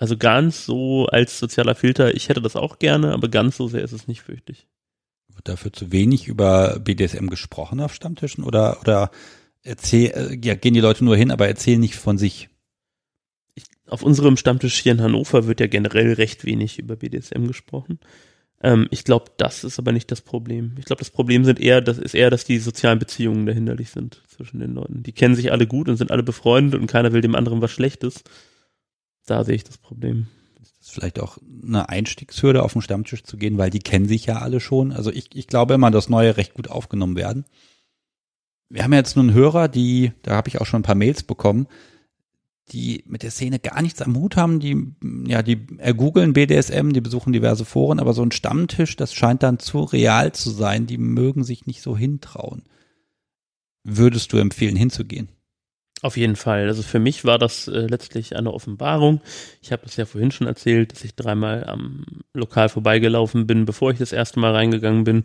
Also ganz so als sozialer Filter, ich hätte das auch gerne, aber ganz so sehr ist es nicht fürchtig. Wird dafür zu wenig über BDSM gesprochen auf Stammtischen oder, oder erzähl, äh, ja, gehen die Leute nur hin, aber erzählen nicht von sich? Ich, auf unserem Stammtisch hier in Hannover wird ja generell recht wenig über BDSM gesprochen. Ähm, ich glaube, das ist aber nicht das Problem. Ich glaube, das Problem sind eher, das ist eher, dass die sozialen Beziehungen dahinterlich sind zwischen den Leuten. Die kennen sich alle gut und sind alle befreundet und keiner will dem anderen was Schlechtes. Da sehe ich das Problem. Ist das vielleicht auch eine Einstiegshürde, auf den Stammtisch zu gehen, weil die kennen sich ja alle schon. Also ich, ich glaube immer, dass neue recht gut aufgenommen werden. Wir haben jetzt nun Hörer, die, da habe ich auch schon ein paar Mails bekommen, die mit der Szene gar nichts am Hut haben, die, ja, die ergoogeln BDSM, die besuchen diverse Foren, aber so ein Stammtisch, das scheint dann zu real zu sein, die mögen sich nicht so hintrauen. Würdest du empfehlen, hinzugehen? Auf jeden Fall. Also für mich war das äh, letztlich eine Offenbarung. Ich habe das ja vorhin schon erzählt, dass ich dreimal am Lokal vorbeigelaufen bin, bevor ich das erste Mal reingegangen bin.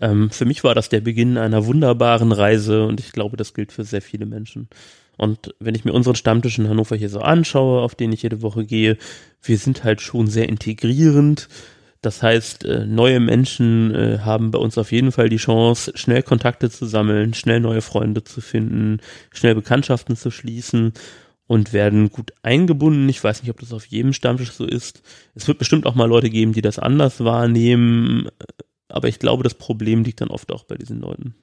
Ähm, für mich war das der Beginn einer wunderbaren Reise und ich glaube, das gilt für sehr viele Menschen. Und wenn ich mir unseren Stammtisch in Hannover hier so anschaue, auf den ich jede Woche gehe, wir sind halt schon sehr integrierend. Das heißt, äh, neue Menschen äh, haben bei uns auf jeden Fall die Chance, schnell Kontakte zu sammeln, schnell neue Freunde zu finden, schnell Bekanntschaften zu schließen und werden gut eingebunden. Ich weiß nicht, ob das auf jedem Stammtisch so ist. Es wird bestimmt auch mal Leute geben, die das anders wahrnehmen, aber ich glaube, das Problem liegt dann oft auch bei diesen Leuten.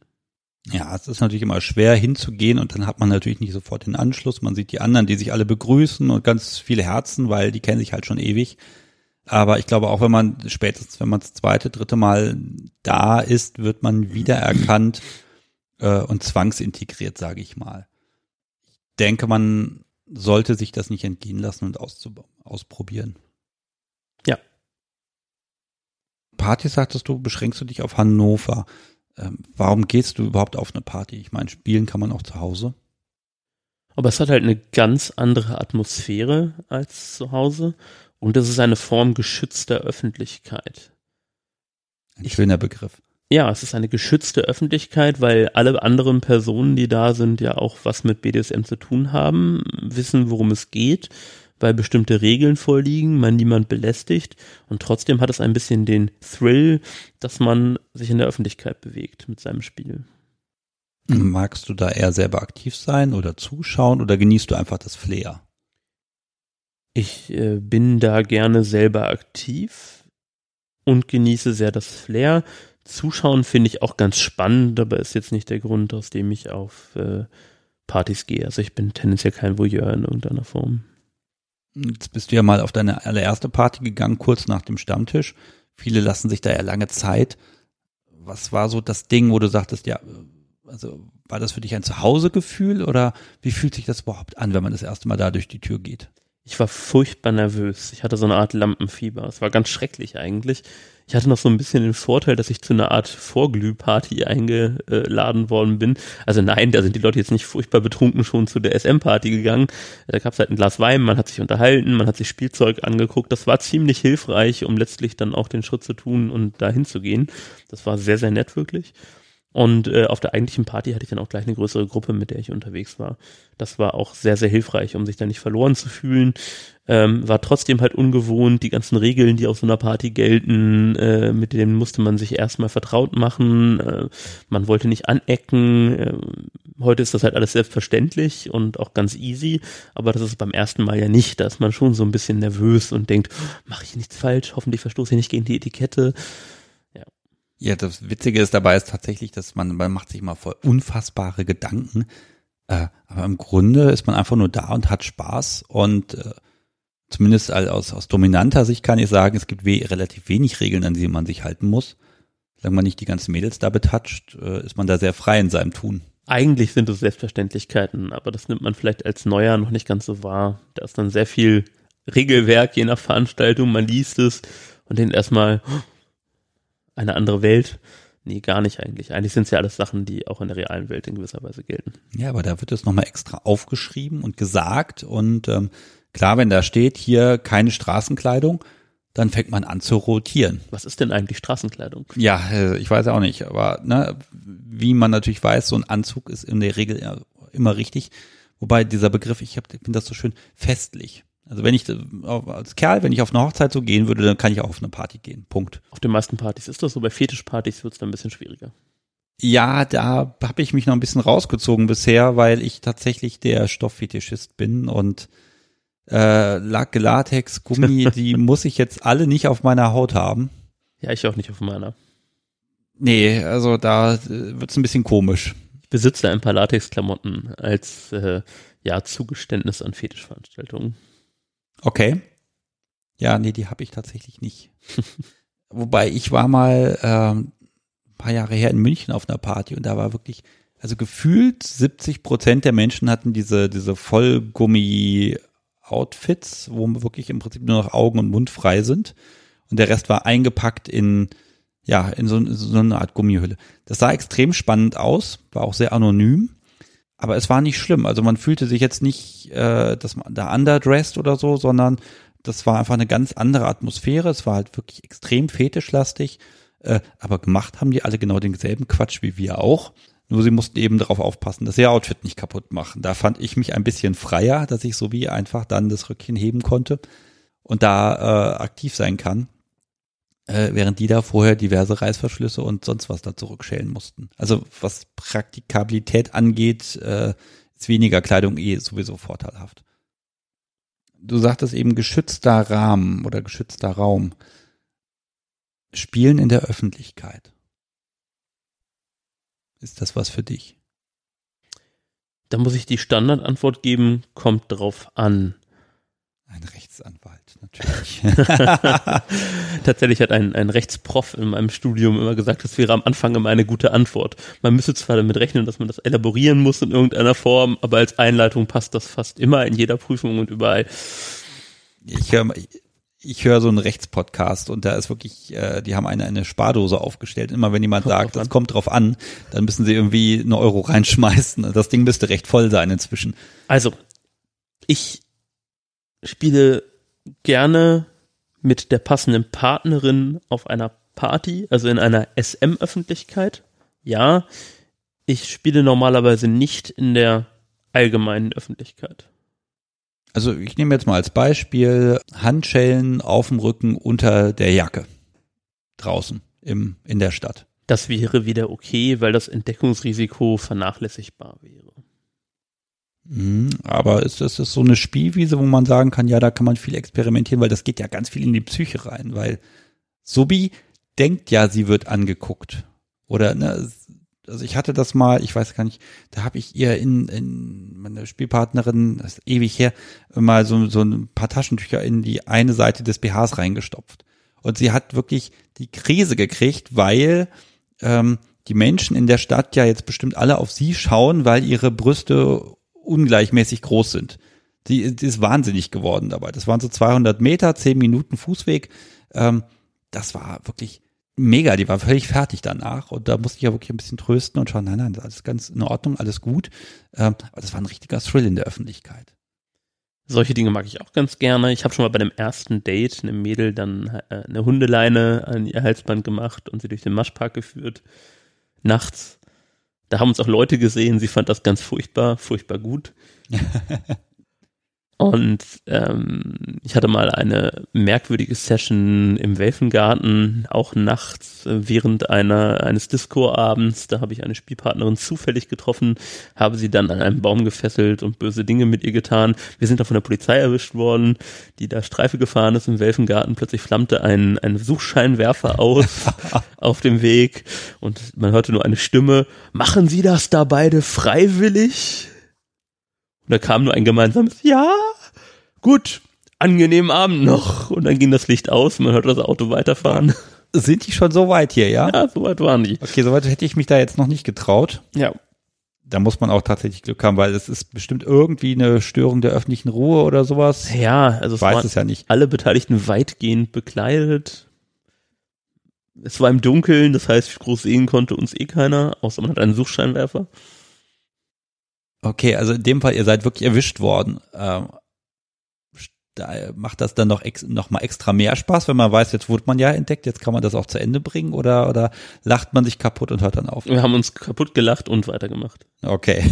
Ja, es ist natürlich immer schwer hinzugehen und dann hat man natürlich nicht sofort den Anschluss. Man sieht die anderen, die sich alle begrüßen und ganz viele Herzen, weil die kennen sich halt schon ewig. Aber ich glaube auch, wenn man spätestens, wenn man das zweite, dritte Mal da ist, wird man wiedererkannt äh, und zwangsintegriert, sage ich mal. Ich denke, man sollte sich das nicht entgehen lassen und ausprobieren. Ja. Party sagtest du, beschränkst du dich auf Hannover ähm, warum gehst du überhaupt auf eine Party? Ich meine, spielen kann man auch zu Hause. Aber es hat halt eine ganz andere Atmosphäre als zu Hause und es ist eine Form geschützter Öffentlichkeit. Ein ich, schöner Begriff. Ja, es ist eine geschützte Öffentlichkeit, weil alle anderen Personen, die da sind, ja auch was mit BDSM zu tun haben, wissen, worum es geht weil bestimmte Regeln vorliegen, man niemand belästigt und trotzdem hat es ein bisschen den Thrill, dass man sich in der Öffentlichkeit bewegt mit seinem Spiel. Magst du da eher selber aktiv sein oder zuschauen oder genießt du einfach das Flair? Ich äh, bin da gerne selber aktiv und genieße sehr das Flair. Zuschauen finde ich auch ganz spannend, aber ist jetzt nicht der Grund, aus dem ich auf äh, Partys gehe. Also ich bin tendenziell kein Voyeur in irgendeiner Form. Jetzt bist du ja mal auf deine allererste Party gegangen, kurz nach dem Stammtisch. Viele lassen sich da ja lange Zeit. Was war so das Ding, wo du sagtest, ja, also war das für dich ein Zuhausegefühl oder wie fühlt sich das überhaupt an, wenn man das erste Mal da durch die Tür geht? Ich war furchtbar nervös. Ich hatte so eine Art Lampenfieber. Es war ganz schrecklich eigentlich. Ich hatte noch so ein bisschen den Vorteil, dass ich zu einer Art Vorglühparty eingeladen worden bin. Also nein, da sind die Leute jetzt nicht furchtbar betrunken schon zu der SM-Party gegangen. Da gab es halt ein Glas Wein, man hat sich unterhalten, man hat sich Spielzeug angeguckt. Das war ziemlich hilfreich, um letztlich dann auch den Schritt zu tun und da hinzugehen. Das war sehr, sehr nett wirklich. Und äh, auf der eigentlichen Party hatte ich dann auch gleich eine größere Gruppe, mit der ich unterwegs war. Das war auch sehr, sehr hilfreich, um sich da nicht verloren zu fühlen. Ähm, war trotzdem halt ungewohnt, die ganzen Regeln, die auf so einer Party gelten, äh, mit denen musste man sich erstmal vertraut machen. Äh, man wollte nicht anecken. Äh, heute ist das halt alles selbstverständlich und auch ganz easy, aber das ist beim ersten Mal ja nicht. Da ist man schon so ein bisschen nervös und denkt, mache ich nichts falsch, hoffentlich verstoße ich nicht gegen die Etikette. Ja, das Witzige ist dabei ist tatsächlich, dass man, man macht sich mal voll unfassbare Gedanken. Äh, aber im Grunde ist man einfach nur da und hat Spaß und äh, zumindest aus, aus dominanter Sicht kann ich sagen, es gibt we relativ wenig Regeln, an die man sich halten muss. Solange man nicht die ganzen Mädels da betatscht, äh, ist man da sehr frei in seinem Tun. Eigentlich sind es Selbstverständlichkeiten, aber das nimmt man vielleicht als Neuer noch nicht ganz so wahr. Da ist dann sehr viel Regelwerk je nach Veranstaltung, man liest es und denkt erstmal, eine andere Welt. Nee, gar nicht eigentlich. Eigentlich sind es ja alles Sachen, die auch in der realen Welt in gewisser Weise gelten. Ja, aber da wird es nochmal extra aufgeschrieben und gesagt. Und ähm, klar, wenn da steht, hier keine Straßenkleidung, dann fängt man an zu rotieren. Was ist denn eigentlich Straßenkleidung? Ja, äh, ich weiß auch nicht. Aber ne, wie man natürlich weiß, so ein Anzug ist in der Regel immer richtig. Wobei dieser Begriff, ich, hab, ich finde das so schön, festlich. Also wenn ich als Kerl, wenn ich auf eine Hochzeit so gehen würde, dann kann ich auch auf eine Party gehen. Punkt. Auf den meisten Partys ist das so, bei Fetischpartys wird es dann ein bisschen schwieriger. Ja, da habe ich mich noch ein bisschen rausgezogen bisher, weil ich tatsächlich der Stofffetischist bin und äh, Latex, Gummi, die muss ich jetzt alle nicht auf meiner Haut haben. Ja, ich auch nicht auf meiner. Nee, also da äh, wird's ein bisschen komisch. Ich besitze ein paar Latexklamotten als äh, ja Zugeständnis an Fetischveranstaltungen. Okay. Ja, nee, die habe ich tatsächlich nicht. Wobei ich war mal ähm, ein paar Jahre her in München auf einer Party und da war wirklich Also gefühlt 70 Prozent der Menschen hatten diese, diese Vollgummi-Outfits, wo wirklich im Prinzip nur noch Augen und Mund frei sind. Und der Rest war eingepackt in, ja, in so, so eine Art Gummihülle. Das sah extrem spannend aus, war auch sehr anonym. Aber es war nicht schlimm. Also man fühlte sich jetzt nicht, äh, dass man da underdressed oder so, sondern das war einfach eine ganz andere Atmosphäre. Es war halt wirklich extrem fetischlastig. Äh, aber gemacht haben die alle genau denselben Quatsch wie wir auch. Nur sie mussten eben darauf aufpassen, dass sie ihr Outfit nicht kaputt machen. Da fand ich mich ein bisschen freier, dass ich so wie einfach dann das Rückchen heben konnte und da äh, aktiv sein kann. Äh, während die da vorher diverse Reißverschlüsse und sonst was da zurückschälen mussten. Also was Praktikabilität angeht, äh, ist weniger Kleidung eh sowieso vorteilhaft. Du sagtest eben geschützter Rahmen oder geschützter Raum. Spielen in der Öffentlichkeit. Ist das was für dich? Da muss ich die Standardantwort geben, kommt drauf an. Ein Rechtsanwalt, natürlich. Tatsächlich hat ein, ein Rechtsprof in meinem Studium immer gesagt, das wäre am Anfang immer eine gute Antwort. Man müsste zwar damit rechnen, dass man das elaborieren muss in irgendeiner Form, aber als Einleitung passt das fast immer in jeder Prüfung und überall. Ich höre ich höre so einen Rechtspodcast und da ist wirklich, äh, die haben eine, eine Spardose aufgestellt. Immer wenn jemand sagt, das kommt drauf an, dann müssen sie irgendwie einen Euro reinschmeißen. Das Ding müsste recht voll sein inzwischen. Also, ich spiele gerne mit der passenden Partnerin auf einer Party, also in einer SM-Öffentlichkeit. Ja, ich spiele normalerweise nicht in der allgemeinen Öffentlichkeit. Also ich nehme jetzt mal als Beispiel Handschellen auf dem Rücken unter der Jacke draußen im, in der Stadt. Das wäre wieder okay, weil das Entdeckungsrisiko vernachlässigbar wäre. Mhm, aber ist das ist so eine Spielwiese, wo man sagen kann, ja, da kann man viel experimentieren, weil das geht ja ganz viel in die Psyche rein, weil Subi denkt ja, sie wird angeguckt. Oder ne, also ich hatte das mal, ich weiß gar nicht, da habe ich ihr in, in meine Spielpartnerin, das ist ewig her, mal so, so ein paar Taschentücher in die eine Seite des BHs reingestopft. Und sie hat wirklich die Krise gekriegt, weil ähm, die Menschen in der Stadt ja jetzt bestimmt alle auf sie schauen, weil ihre Brüste ungleichmäßig groß sind. Die, die ist wahnsinnig geworden dabei. Das waren so 200 Meter, 10 Minuten Fußweg. Ähm, das war wirklich mega, die war völlig fertig danach und da musste ich ja wirklich ein bisschen trösten und schauen, nein, nein, alles ganz in Ordnung, alles gut. Ähm, aber das war ein richtiger Thrill in der Öffentlichkeit. Solche Dinge mag ich auch ganz gerne. Ich habe schon mal bei dem ersten Date einem Mädel dann äh, eine Hundeleine an ihr Halsband gemacht und sie durch den Maschpark geführt. Nachts. Da haben uns auch Leute gesehen, sie fand das ganz furchtbar, furchtbar gut. Und ähm, ich hatte mal eine merkwürdige Session im Welfengarten, auch nachts während einer eines Disco-Abends. Da habe ich eine Spielpartnerin zufällig getroffen, habe sie dann an einem Baum gefesselt und böse Dinge mit ihr getan. Wir sind da von der Polizei erwischt worden, die da Streife gefahren ist im Welfengarten. Plötzlich flammte ein, ein Suchscheinwerfer aus auf dem Weg und man hörte nur eine Stimme. Machen Sie das da beide freiwillig? Und da kam nur ein gemeinsames Ja. Gut, angenehmen Abend noch. Und dann ging das Licht aus, man hört das Auto weiterfahren. Sind die schon so weit hier, ja? Ja, so weit waren die. Okay, so weit hätte ich mich da jetzt noch nicht getraut. Ja. Da muss man auch tatsächlich Glück haben, weil es ist bestimmt irgendwie eine Störung der öffentlichen Ruhe oder sowas. Ja, also es weiß es ja nicht. alle Beteiligten weitgehend bekleidet. Es war im Dunkeln, das heißt, groß sehen konnte uns eh keiner, außer man hat einen Suchscheinwerfer. Okay, also in dem Fall, ihr seid wirklich erwischt worden. Ähm, da macht das dann noch, ex, noch mal extra mehr Spaß, wenn man weiß, jetzt wurde man ja entdeckt, jetzt kann man das auch zu Ende bringen oder, oder lacht man sich kaputt und hört dann auf? Wir haben uns kaputt gelacht und weitergemacht. Okay.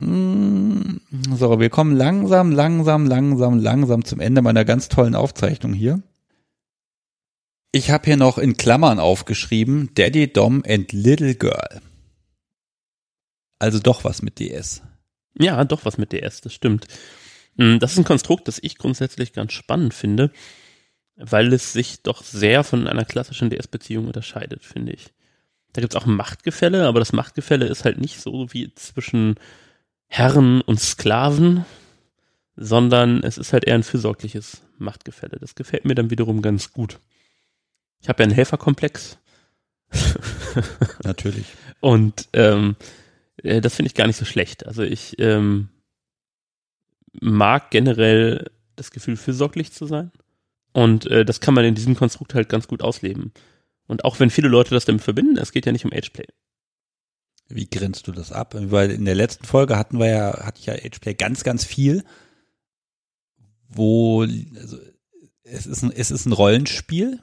Hm, so, wir kommen langsam, langsam, langsam, langsam zum Ende meiner ganz tollen Aufzeichnung hier. Ich habe hier noch in Klammern aufgeschrieben, Daddy Dom and Little Girl. Also doch was mit DS. Ja, doch was mit DS, das stimmt. Mm, das ist ein Konstrukt, das ich grundsätzlich ganz spannend finde, weil es sich doch sehr von einer klassischen DS-Beziehung unterscheidet, finde ich. Da gibt es auch ein Machtgefälle, aber das Machtgefälle ist halt nicht so wie zwischen Herren und Sklaven, sondern es ist halt eher ein fürsorgliches Machtgefälle. Das gefällt mir dann wiederum ganz gut. Ich habe ja einen Helferkomplex. Natürlich. Und ähm, äh, das finde ich gar nicht so schlecht. Also ich ähm, mag generell das Gefühl, fürsorglich zu sein. Und äh, das kann man in diesem Konstrukt halt ganz gut ausleben. Und auch wenn viele Leute das damit verbinden, es geht ja nicht um Ageplay. Wie grinst du das ab? Weil in der letzten Folge hatten wir ja, hatte ich ja Ageplay ganz, ganz viel, wo also, es ist ein, es ist ein Rollenspiel.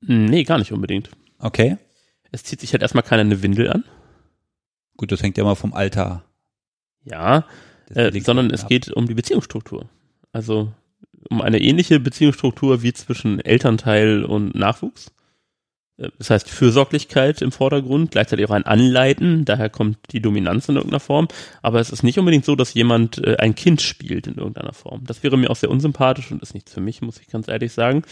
Nee, gar nicht unbedingt. Okay. Es zieht sich halt erstmal keiner eine Windel an. Gut, das hängt ja mal vom Alter. Ja, äh, sondern es ab. geht um die Beziehungsstruktur. Also um eine ähnliche Beziehungsstruktur wie zwischen Elternteil und Nachwuchs. Äh, das heißt Fürsorglichkeit im Vordergrund, gleichzeitig auch ein Anleiten, daher kommt die Dominanz in irgendeiner Form. Aber es ist nicht unbedingt so, dass jemand äh, ein Kind spielt in irgendeiner Form. Das wäre mir auch sehr unsympathisch und ist nichts für mich, muss ich ganz ehrlich sagen.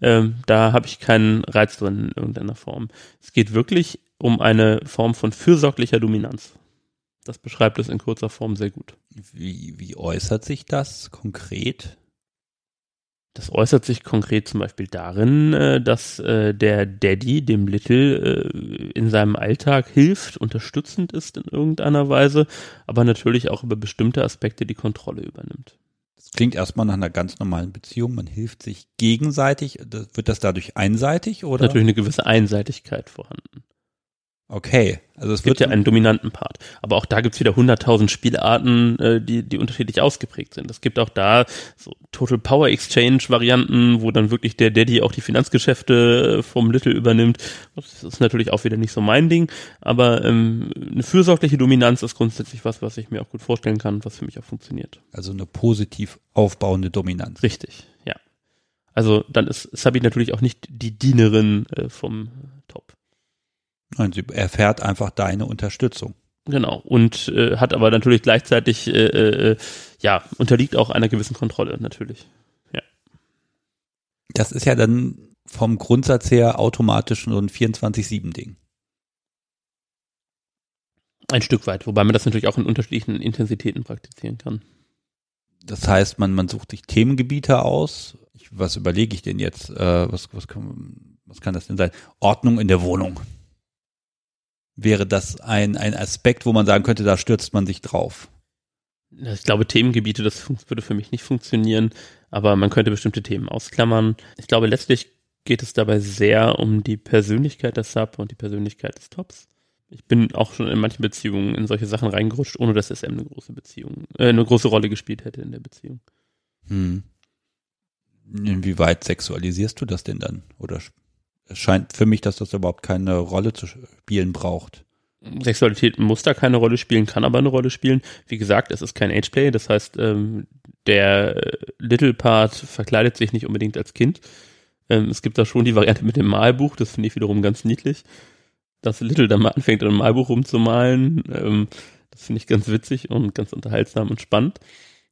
Ähm, da habe ich keinen Reiz drin in irgendeiner Form. Es geht wirklich um eine Form von fürsorglicher Dominanz. Das beschreibt es in kurzer Form sehr gut. Wie, wie äußert sich das konkret? Das äußert sich konkret zum Beispiel darin, äh, dass äh, der Daddy dem Little äh, in seinem Alltag hilft, unterstützend ist in irgendeiner Weise, aber natürlich auch über bestimmte Aspekte die Kontrolle übernimmt. Das klingt erstmal nach einer ganz normalen Beziehung. Man hilft sich gegenseitig. Wird das dadurch einseitig oder? Natürlich eine gewisse Einseitigkeit vorhanden. Okay, also es, es gibt ja einen dominanten Part. Aber auch da gibt's wieder hunderttausend Spielarten, äh, die, die unterschiedlich ausgeprägt sind. Es gibt auch da so Total Power Exchange Varianten, wo dann wirklich der Daddy auch die Finanzgeschäfte äh, vom Little übernimmt. Das ist natürlich auch wieder nicht so mein Ding. Aber ähm, eine fürsorgliche Dominanz ist grundsätzlich was, was ich mir auch gut vorstellen kann, was für mich auch funktioniert. Also eine positiv aufbauende Dominanz. Richtig, ja. Also dann ist Sabi natürlich auch nicht die Dienerin äh, vom Top. Und sie erfährt einfach deine Unterstützung. Genau. Und äh, hat aber natürlich gleichzeitig, äh, äh, ja, unterliegt auch einer gewissen Kontrolle, natürlich. Ja. Das ist ja dann vom Grundsatz her automatisch so ein 24-7-Ding. Ein Stück weit, wobei man das natürlich auch in unterschiedlichen Intensitäten praktizieren kann. Das heißt, man, man sucht sich Themengebiete aus. Ich, was überlege ich denn jetzt? Äh, was, was, kann, was kann das denn sein? Ordnung in der Wohnung wäre das ein, ein Aspekt, wo man sagen könnte, da stürzt man sich drauf. Ich glaube, Themengebiete, das würde für mich nicht funktionieren, aber man könnte bestimmte Themen ausklammern. Ich glaube, letztlich geht es dabei sehr um die Persönlichkeit der Sub und die Persönlichkeit des Tops. Ich bin auch schon in manchen Beziehungen in solche Sachen reingerutscht, ohne dass SM eine große Beziehung, äh, eine große Rolle gespielt hätte in der Beziehung. Hm. Inwieweit sexualisierst du das denn dann? Oder es scheint für mich, dass das überhaupt keine Rolle zu spielen braucht. Sexualität muss da keine Rolle spielen, kann aber eine Rolle spielen. Wie gesagt, es ist kein Ageplay, das heißt, ähm, der Little Part verkleidet sich nicht unbedingt als Kind. Ähm, es gibt da schon die Variante mit dem Malbuch, das finde ich wiederum ganz niedlich. Dass Little dann mal anfängt, ein Malbuch rumzumalen, ähm, das finde ich ganz witzig und ganz unterhaltsam und spannend.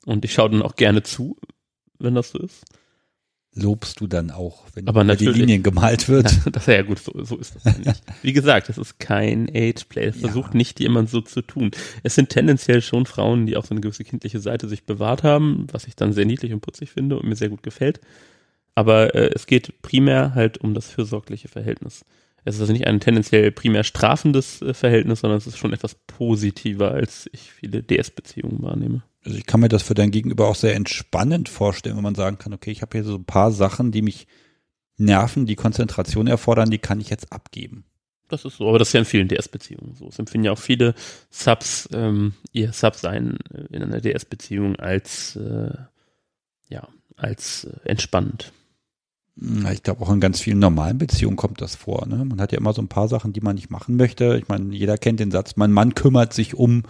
Und ich schaue dann auch gerne zu, wenn das so ist lobst du dann auch, wenn aber die Linien gemalt wird. Na, das ja gut, so, so ist das nicht. Wie gesagt, es ist kein Ageplay. Es versucht ja. nicht jemand so zu tun. Es sind tendenziell schon Frauen, die auch so eine gewisse kindliche Seite sich bewahrt haben, was ich dann sehr niedlich und putzig finde und mir sehr gut gefällt. Aber äh, es geht primär halt um das fürsorgliche Verhältnis. Es ist also nicht ein tendenziell primär strafendes äh, Verhältnis, sondern es ist schon etwas positiver, als ich viele DS-Beziehungen wahrnehme also ich kann mir das für dein Gegenüber auch sehr entspannend vorstellen, wenn man sagen kann, okay, ich habe hier so ein paar Sachen, die mich nerven, die Konzentration erfordern, die kann ich jetzt abgeben. Das ist so, aber das ist ja in vielen DS-Beziehungen so. Es empfinden ja auch viele Subs ähm, ihr Sub-Sein in einer DS-Beziehung als äh, ja, als äh, entspannend. Ich glaube, auch in ganz vielen normalen Beziehungen kommt das vor. Ne? Man hat ja immer so ein paar Sachen, die man nicht machen möchte. Ich meine, jeder kennt den Satz, mein Mann kümmert sich um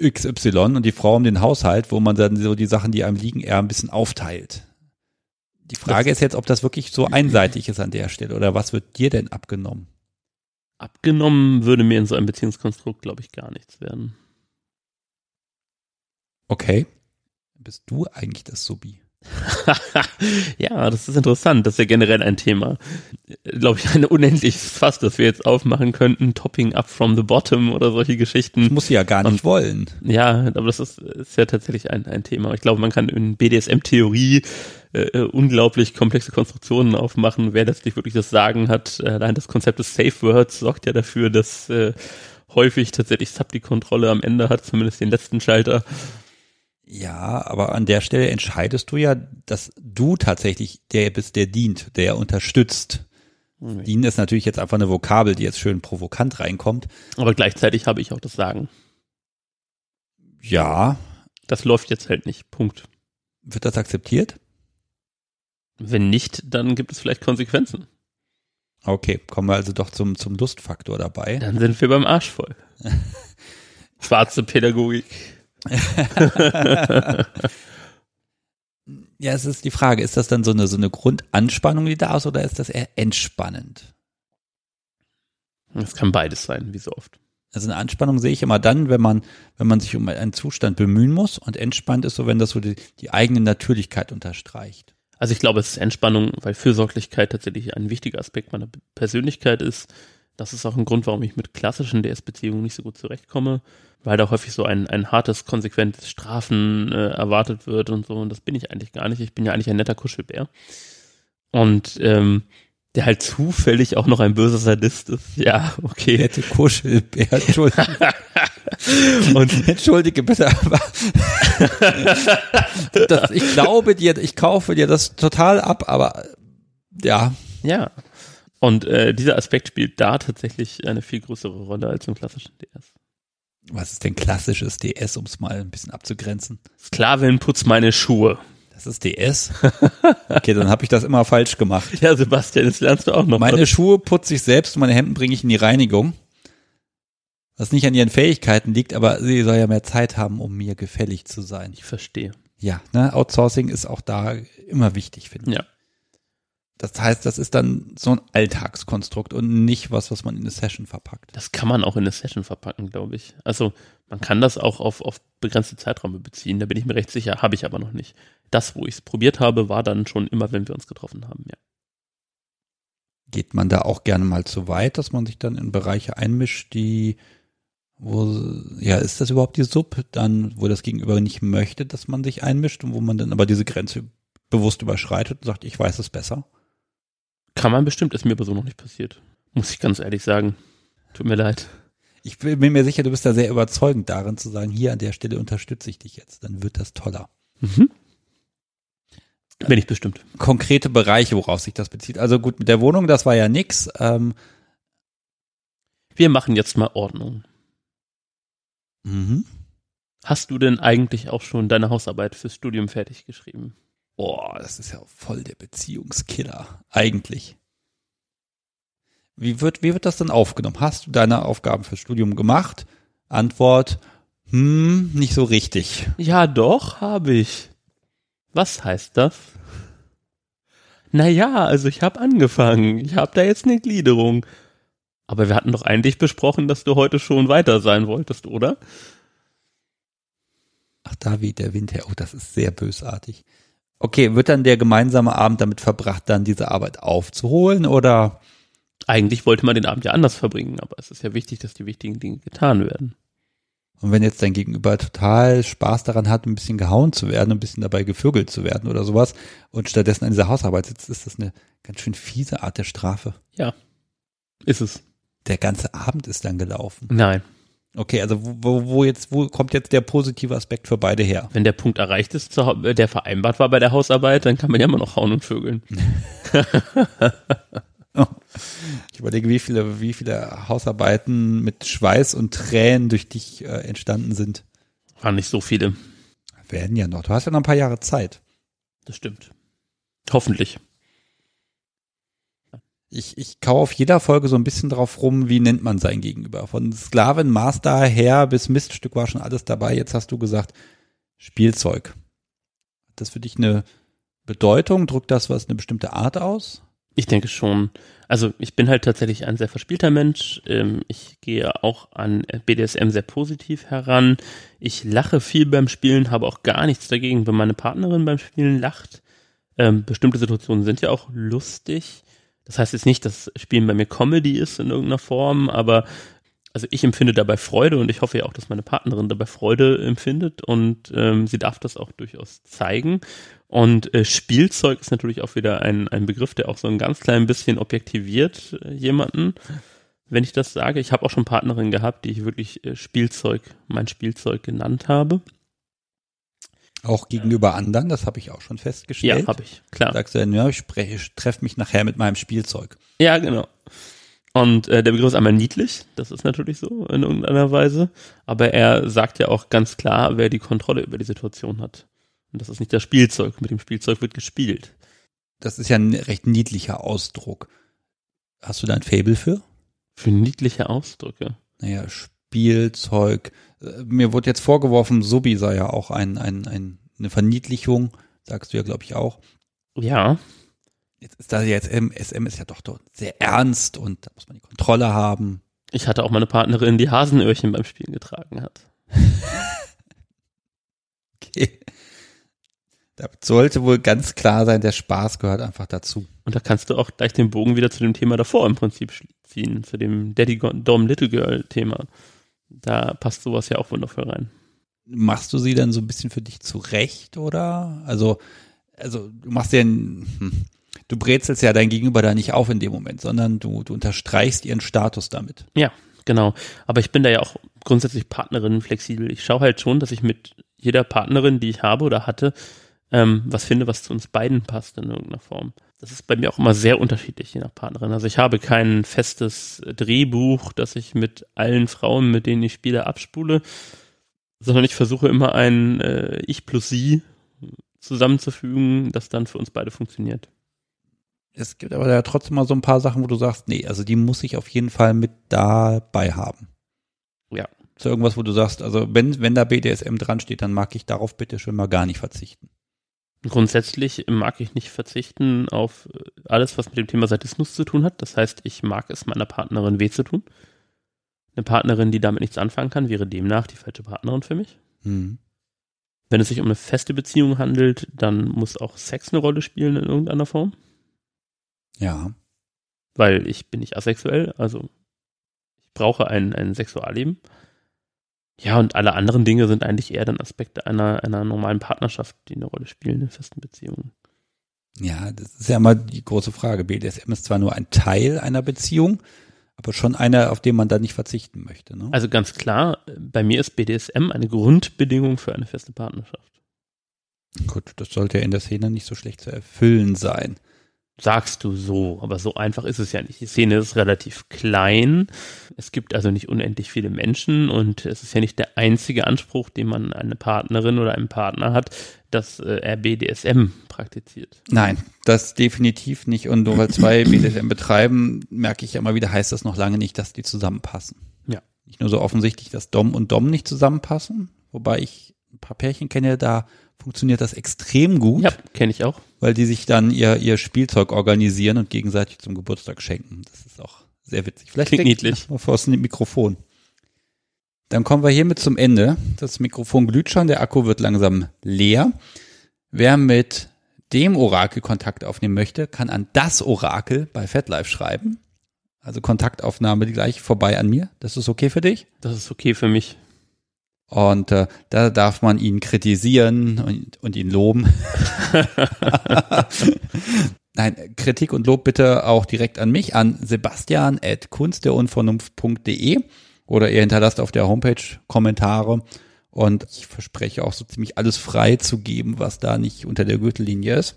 XY und die Frau um den Haushalt, wo man dann so die Sachen, die einem liegen, eher ein bisschen aufteilt. Die Frage das ist jetzt, ob das wirklich so einseitig ist an der Stelle oder was wird dir denn abgenommen? Abgenommen würde mir in so einem Beziehungskonstrukt, glaube ich, gar nichts werden. Okay. Bist du eigentlich das Subi? ja, das ist interessant. Das ist ja generell ein Thema. Glaube ich, ein unendliches Fass, das wir jetzt aufmachen könnten. Topping up from the bottom oder solche Geschichten. Das muss sie ja gar nicht Und, wollen. Ja, aber das ist, ist ja tatsächlich ein, ein Thema. Ich glaube, man kann in BDSM-Theorie äh, äh, unglaublich komplexe Konstruktionen aufmachen, wer letztlich wirklich das Sagen hat. Äh, allein das Konzept des Safe Words sorgt ja dafür, dass äh, häufig tatsächlich Sub die Kontrolle am Ende hat, zumindest den letzten Schalter. Ja, aber an der Stelle entscheidest du ja, dass du tatsächlich der bist, der dient, der unterstützt. Mhm. Dienen ist natürlich jetzt einfach eine Vokabel, die jetzt schön provokant reinkommt. Aber gleichzeitig habe ich auch das Sagen. Ja. Das läuft jetzt halt nicht. Punkt. Wird das akzeptiert? Wenn nicht, dann gibt es vielleicht Konsequenzen. Okay, kommen wir also doch zum, zum Lustfaktor dabei. Dann sind wir beim Arsch voll. Schwarze Pädagogik. ja, es ist die Frage, ist das dann so eine, so eine Grundanspannung, die da ist, oder ist das eher entspannend? Es kann beides sein, wie so oft. Also eine Anspannung sehe ich immer dann, wenn man, wenn man sich um einen Zustand bemühen muss und entspannt ist, so wenn das so die, die eigene Natürlichkeit unterstreicht. Also ich glaube, es ist Entspannung, weil Fürsorglichkeit tatsächlich ein wichtiger Aspekt meiner Persönlichkeit ist. Das ist auch ein Grund, warum ich mit klassischen DS-Beziehungen nicht so gut zurechtkomme, weil da häufig so ein, ein hartes, konsequentes Strafen äh, erwartet wird und so. Und das bin ich eigentlich gar nicht. Ich bin ja eigentlich ein netter Kuschelbär. Und ähm, der halt zufällig auch noch ein böser Sadist ist. Ja, okay. Nette Kuschelbär, Entschuldigung. Und entschuldige bitte, aber das, ich glaube dir, ich kaufe dir das total ab, aber ja. Ja. Und äh, dieser Aspekt spielt da tatsächlich eine viel größere Rolle als im klassischen DS. Was ist denn klassisches DS, um es mal ein bisschen abzugrenzen? Sklavin putzt meine Schuhe. Das ist DS? Okay, dann habe ich das immer falsch gemacht. Ja, Sebastian, das lernst du auch noch. Meine Schuhe putze ich selbst und meine Hemden bringe ich in die Reinigung. Was nicht an ihren Fähigkeiten liegt, aber sie soll ja mehr Zeit haben, um mir gefällig zu sein. Ich verstehe. Ja, ne, Outsourcing ist auch da immer wichtig, finde ich. Ja. Das heißt, das ist dann so ein Alltagskonstrukt und nicht was, was man in eine Session verpackt. Das kann man auch in eine Session verpacken, glaube ich. Also man kann das auch auf, auf begrenzte Zeiträume beziehen, da bin ich mir recht sicher, habe ich aber noch nicht. Das, wo ich es probiert habe, war dann schon immer, wenn wir uns getroffen haben, ja. Geht man da auch gerne mal zu weit, dass man sich dann in Bereiche einmischt, die wo, ja, ist das überhaupt die Sub, dann, wo das Gegenüber nicht möchte, dass man sich einmischt und wo man dann aber diese Grenze bewusst überschreitet und sagt, ich weiß es besser? Kann man bestimmt, ist mir aber so noch nicht passiert. Muss ich ganz ehrlich sagen. Tut mir leid. Ich bin mir sicher, du bist da sehr überzeugend darin zu sagen, hier an der Stelle unterstütze ich dich jetzt, dann wird das toller. Mhm. Bin ich bestimmt. Konkrete Bereiche, worauf sich das bezieht. Also gut, mit der Wohnung, das war ja nix. Ähm, Wir machen jetzt mal Ordnung. Mhm. Hast du denn eigentlich auch schon deine Hausarbeit fürs Studium fertig geschrieben? Boah, das ist ja voll der Beziehungskiller. Eigentlich. Wie wird, wie wird das denn aufgenommen? Hast du deine Aufgaben fürs Studium gemacht? Antwort, hm, nicht so richtig. Ja, doch, habe ich. Was heißt das? Naja, also ich habe angefangen. Ich habe da jetzt eine Gliederung. Aber wir hatten doch eigentlich besprochen, dass du heute schon weiter sein wolltest, oder? Ach, David, der Winter. Oh, das ist sehr bösartig. Okay, wird dann der gemeinsame Abend damit verbracht, dann diese Arbeit aufzuholen oder? Eigentlich wollte man den Abend ja anders verbringen, aber es ist ja wichtig, dass die wichtigen Dinge getan werden. Und wenn jetzt dein Gegenüber total Spaß daran hat, ein bisschen gehauen zu werden, ein bisschen dabei gevögelt zu werden oder sowas und stattdessen an dieser Hausarbeit sitzt, ist das eine ganz schön fiese Art der Strafe. Ja, ist es der ganze Abend ist dann gelaufen. Nein. Okay, also wo, wo jetzt, wo kommt jetzt der positive Aspekt für beide her? Wenn der Punkt erreicht ist, der vereinbart war bei der Hausarbeit, dann kann man ja immer noch hauen und vögeln. ich überlege, wie viele, wie viele Hausarbeiten mit Schweiß und Tränen durch dich äh, entstanden sind. Waren nicht so viele. Werden ja noch. Du hast ja noch ein paar Jahre Zeit. Das stimmt. Hoffentlich ich, ich kau auf jeder Folge so ein bisschen drauf rum, wie nennt man sein Gegenüber. Von Sklaven, Master her bis Miststück war schon alles dabei. Jetzt hast du gesagt, Spielzeug. Hat das für dich eine Bedeutung? Drückt das was eine bestimmte Art aus? Ich denke schon. Also ich bin halt tatsächlich ein sehr verspielter Mensch. Ähm, ich gehe auch an BDSM sehr positiv heran. Ich lache viel beim Spielen, habe auch gar nichts dagegen, wenn meine Partnerin beim Spielen lacht. Ähm, bestimmte Situationen sind ja auch lustig. Das heißt jetzt nicht, dass Spielen bei mir Comedy ist in irgendeiner Form, aber also ich empfinde dabei Freude und ich hoffe ja auch, dass meine Partnerin dabei Freude empfindet und ähm, sie darf das auch durchaus zeigen. Und äh, Spielzeug ist natürlich auch wieder ein, ein Begriff, der auch so ein ganz klein bisschen objektiviert äh, jemanden, wenn ich das sage. Ich habe auch schon Partnerinnen gehabt, die ich wirklich äh, Spielzeug, mein Spielzeug genannt habe. Auch gegenüber anderen, das habe ich auch schon festgestellt. Ja, habe ich, klar. Sagst du dann, ja, ich, spreche, ich treffe mich nachher mit meinem Spielzeug. Ja, genau. Und äh, der Begriff ist einmal niedlich, das ist natürlich so in irgendeiner Weise, aber er sagt ja auch ganz klar, wer die Kontrolle über die Situation hat. Und das ist nicht das Spielzeug. Mit dem Spielzeug wird gespielt. Das ist ja ein recht niedlicher Ausdruck. Hast du da ein Fable für? Für niedliche Ausdrücke. Naja, Spielzeug. Äh, mir wurde jetzt vorgeworfen, Subi sei ja auch ein, ein, ein, eine Verniedlichung, sagst du ja, glaube ich, auch. Ja. Jetzt ist da jetzt SM ist ja doch, doch sehr ernst und da muss man die Kontrolle haben. Ich hatte auch meine Partnerin, die Hasenöhrchen beim Spielen getragen hat. okay. Da sollte wohl ganz klar sein, der Spaß gehört einfach dazu. Und da kannst du auch gleich den Bogen wieder zu dem Thema davor im Prinzip ziehen, zu dem Daddy Dom Little Girl Thema. Da passt sowas ja auch wundervoll rein. Machst du sie dann so ein bisschen für dich zurecht, oder? Also, also du machst ja, hm, du brezelst ja dein Gegenüber da nicht auf in dem Moment, sondern du, du unterstreichst ihren Status damit. Ja, genau. Aber ich bin da ja auch grundsätzlich Partnerin flexibel. Ich schaue halt schon, dass ich mit jeder Partnerin, die ich habe oder hatte, ähm, was finde, was zu uns beiden passt in irgendeiner Form. Das ist bei mir auch immer sehr unterschiedlich, je nach Partnerin. Also ich habe kein festes Drehbuch, das ich mit allen Frauen, mit denen ich spiele, abspule, sondern ich versuche immer ein äh, Ich plus Sie zusammenzufügen, das dann für uns beide funktioniert. Es gibt aber ja trotzdem mal so ein paar Sachen, wo du sagst, nee, also die muss ich auf jeden Fall mit dabei haben. Ja. So irgendwas, wo du sagst, also wenn, wenn da BDSM dran steht, dann mag ich darauf bitte schon mal gar nicht verzichten. Grundsätzlich mag ich nicht verzichten auf alles, was mit dem Thema Sadismus zu tun hat. Das heißt, ich mag es meiner Partnerin weh zu tun. Eine Partnerin, die damit nichts anfangen kann, wäre demnach die falsche Partnerin für mich. Mhm. Wenn es sich um eine feste Beziehung handelt, dann muss auch Sex eine Rolle spielen in irgendeiner Form. Ja. Weil ich bin nicht asexuell, also ich brauche ein, ein Sexualleben. Ja, und alle anderen Dinge sind eigentlich eher dann Aspekte einer, einer normalen Partnerschaft, die eine Rolle spielen in festen Beziehungen. Ja, das ist ja immer die große Frage. BDSM ist zwar nur ein Teil einer Beziehung, aber schon einer, auf den man da nicht verzichten möchte. Ne? Also ganz klar, bei mir ist BDSM eine Grundbedingung für eine feste Partnerschaft. Gut, das sollte ja in der Szene nicht so schlecht zu erfüllen sein sagst du so, aber so einfach ist es ja nicht. Die Szene ist relativ klein. Es gibt also nicht unendlich viele Menschen und es ist ja nicht der einzige Anspruch, den man eine Partnerin oder einen Partner hat, dass äh, er BDSM praktiziert. Nein, das definitiv nicht. Und nur weil zwei BDSM betreiben, merke ich ja immer wieder, heißt das noch lange nicht, dass die zusammenpassen. Ja. Nicht nur so offensichtlich, dass Dom und Dom nicht zusammenpassen, wobei ich ein paar Pärchen kenne, da funktioniert das extrem gut. Ja, kenne ich auch. Weil die sich dann ihr, ihr Spielzeug organisieren und gegenseitig zum Geburtstag schenken. Das ist auch sehr witzig. Vielleicht Klingt niedlich. Mal vor das Mikrofon. Dann kommen wir hiermit zum Ende. Das Mikrofon glüht schon, der Akku wird langsam leer. Wer mit dem Orakel Kontakt aufnehmen möchte, kann an das Orakel bei FatLife schreiben. Also Kontaktaufnahme gleich vorbei an mir. Das ist okay für dich? Das ist okay für mich. Und äh, da darf man ihn kritisieren und, und ihn loben. Nein, Kritik und Lob bitte auch direkt an mich, an sebastian at kunstderunvernunft.de oder ihr hinterlasst auf der Homepage Kommentare und ich verspreche auch so ziemlich alles frei zu geben, was da nicht unter der Gürtellinie ist.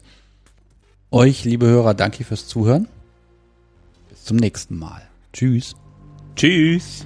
Euch, liebe Hörer, danke fürs Zuhören. Bis zum nächsten Mal. Tschüss. Tschüss.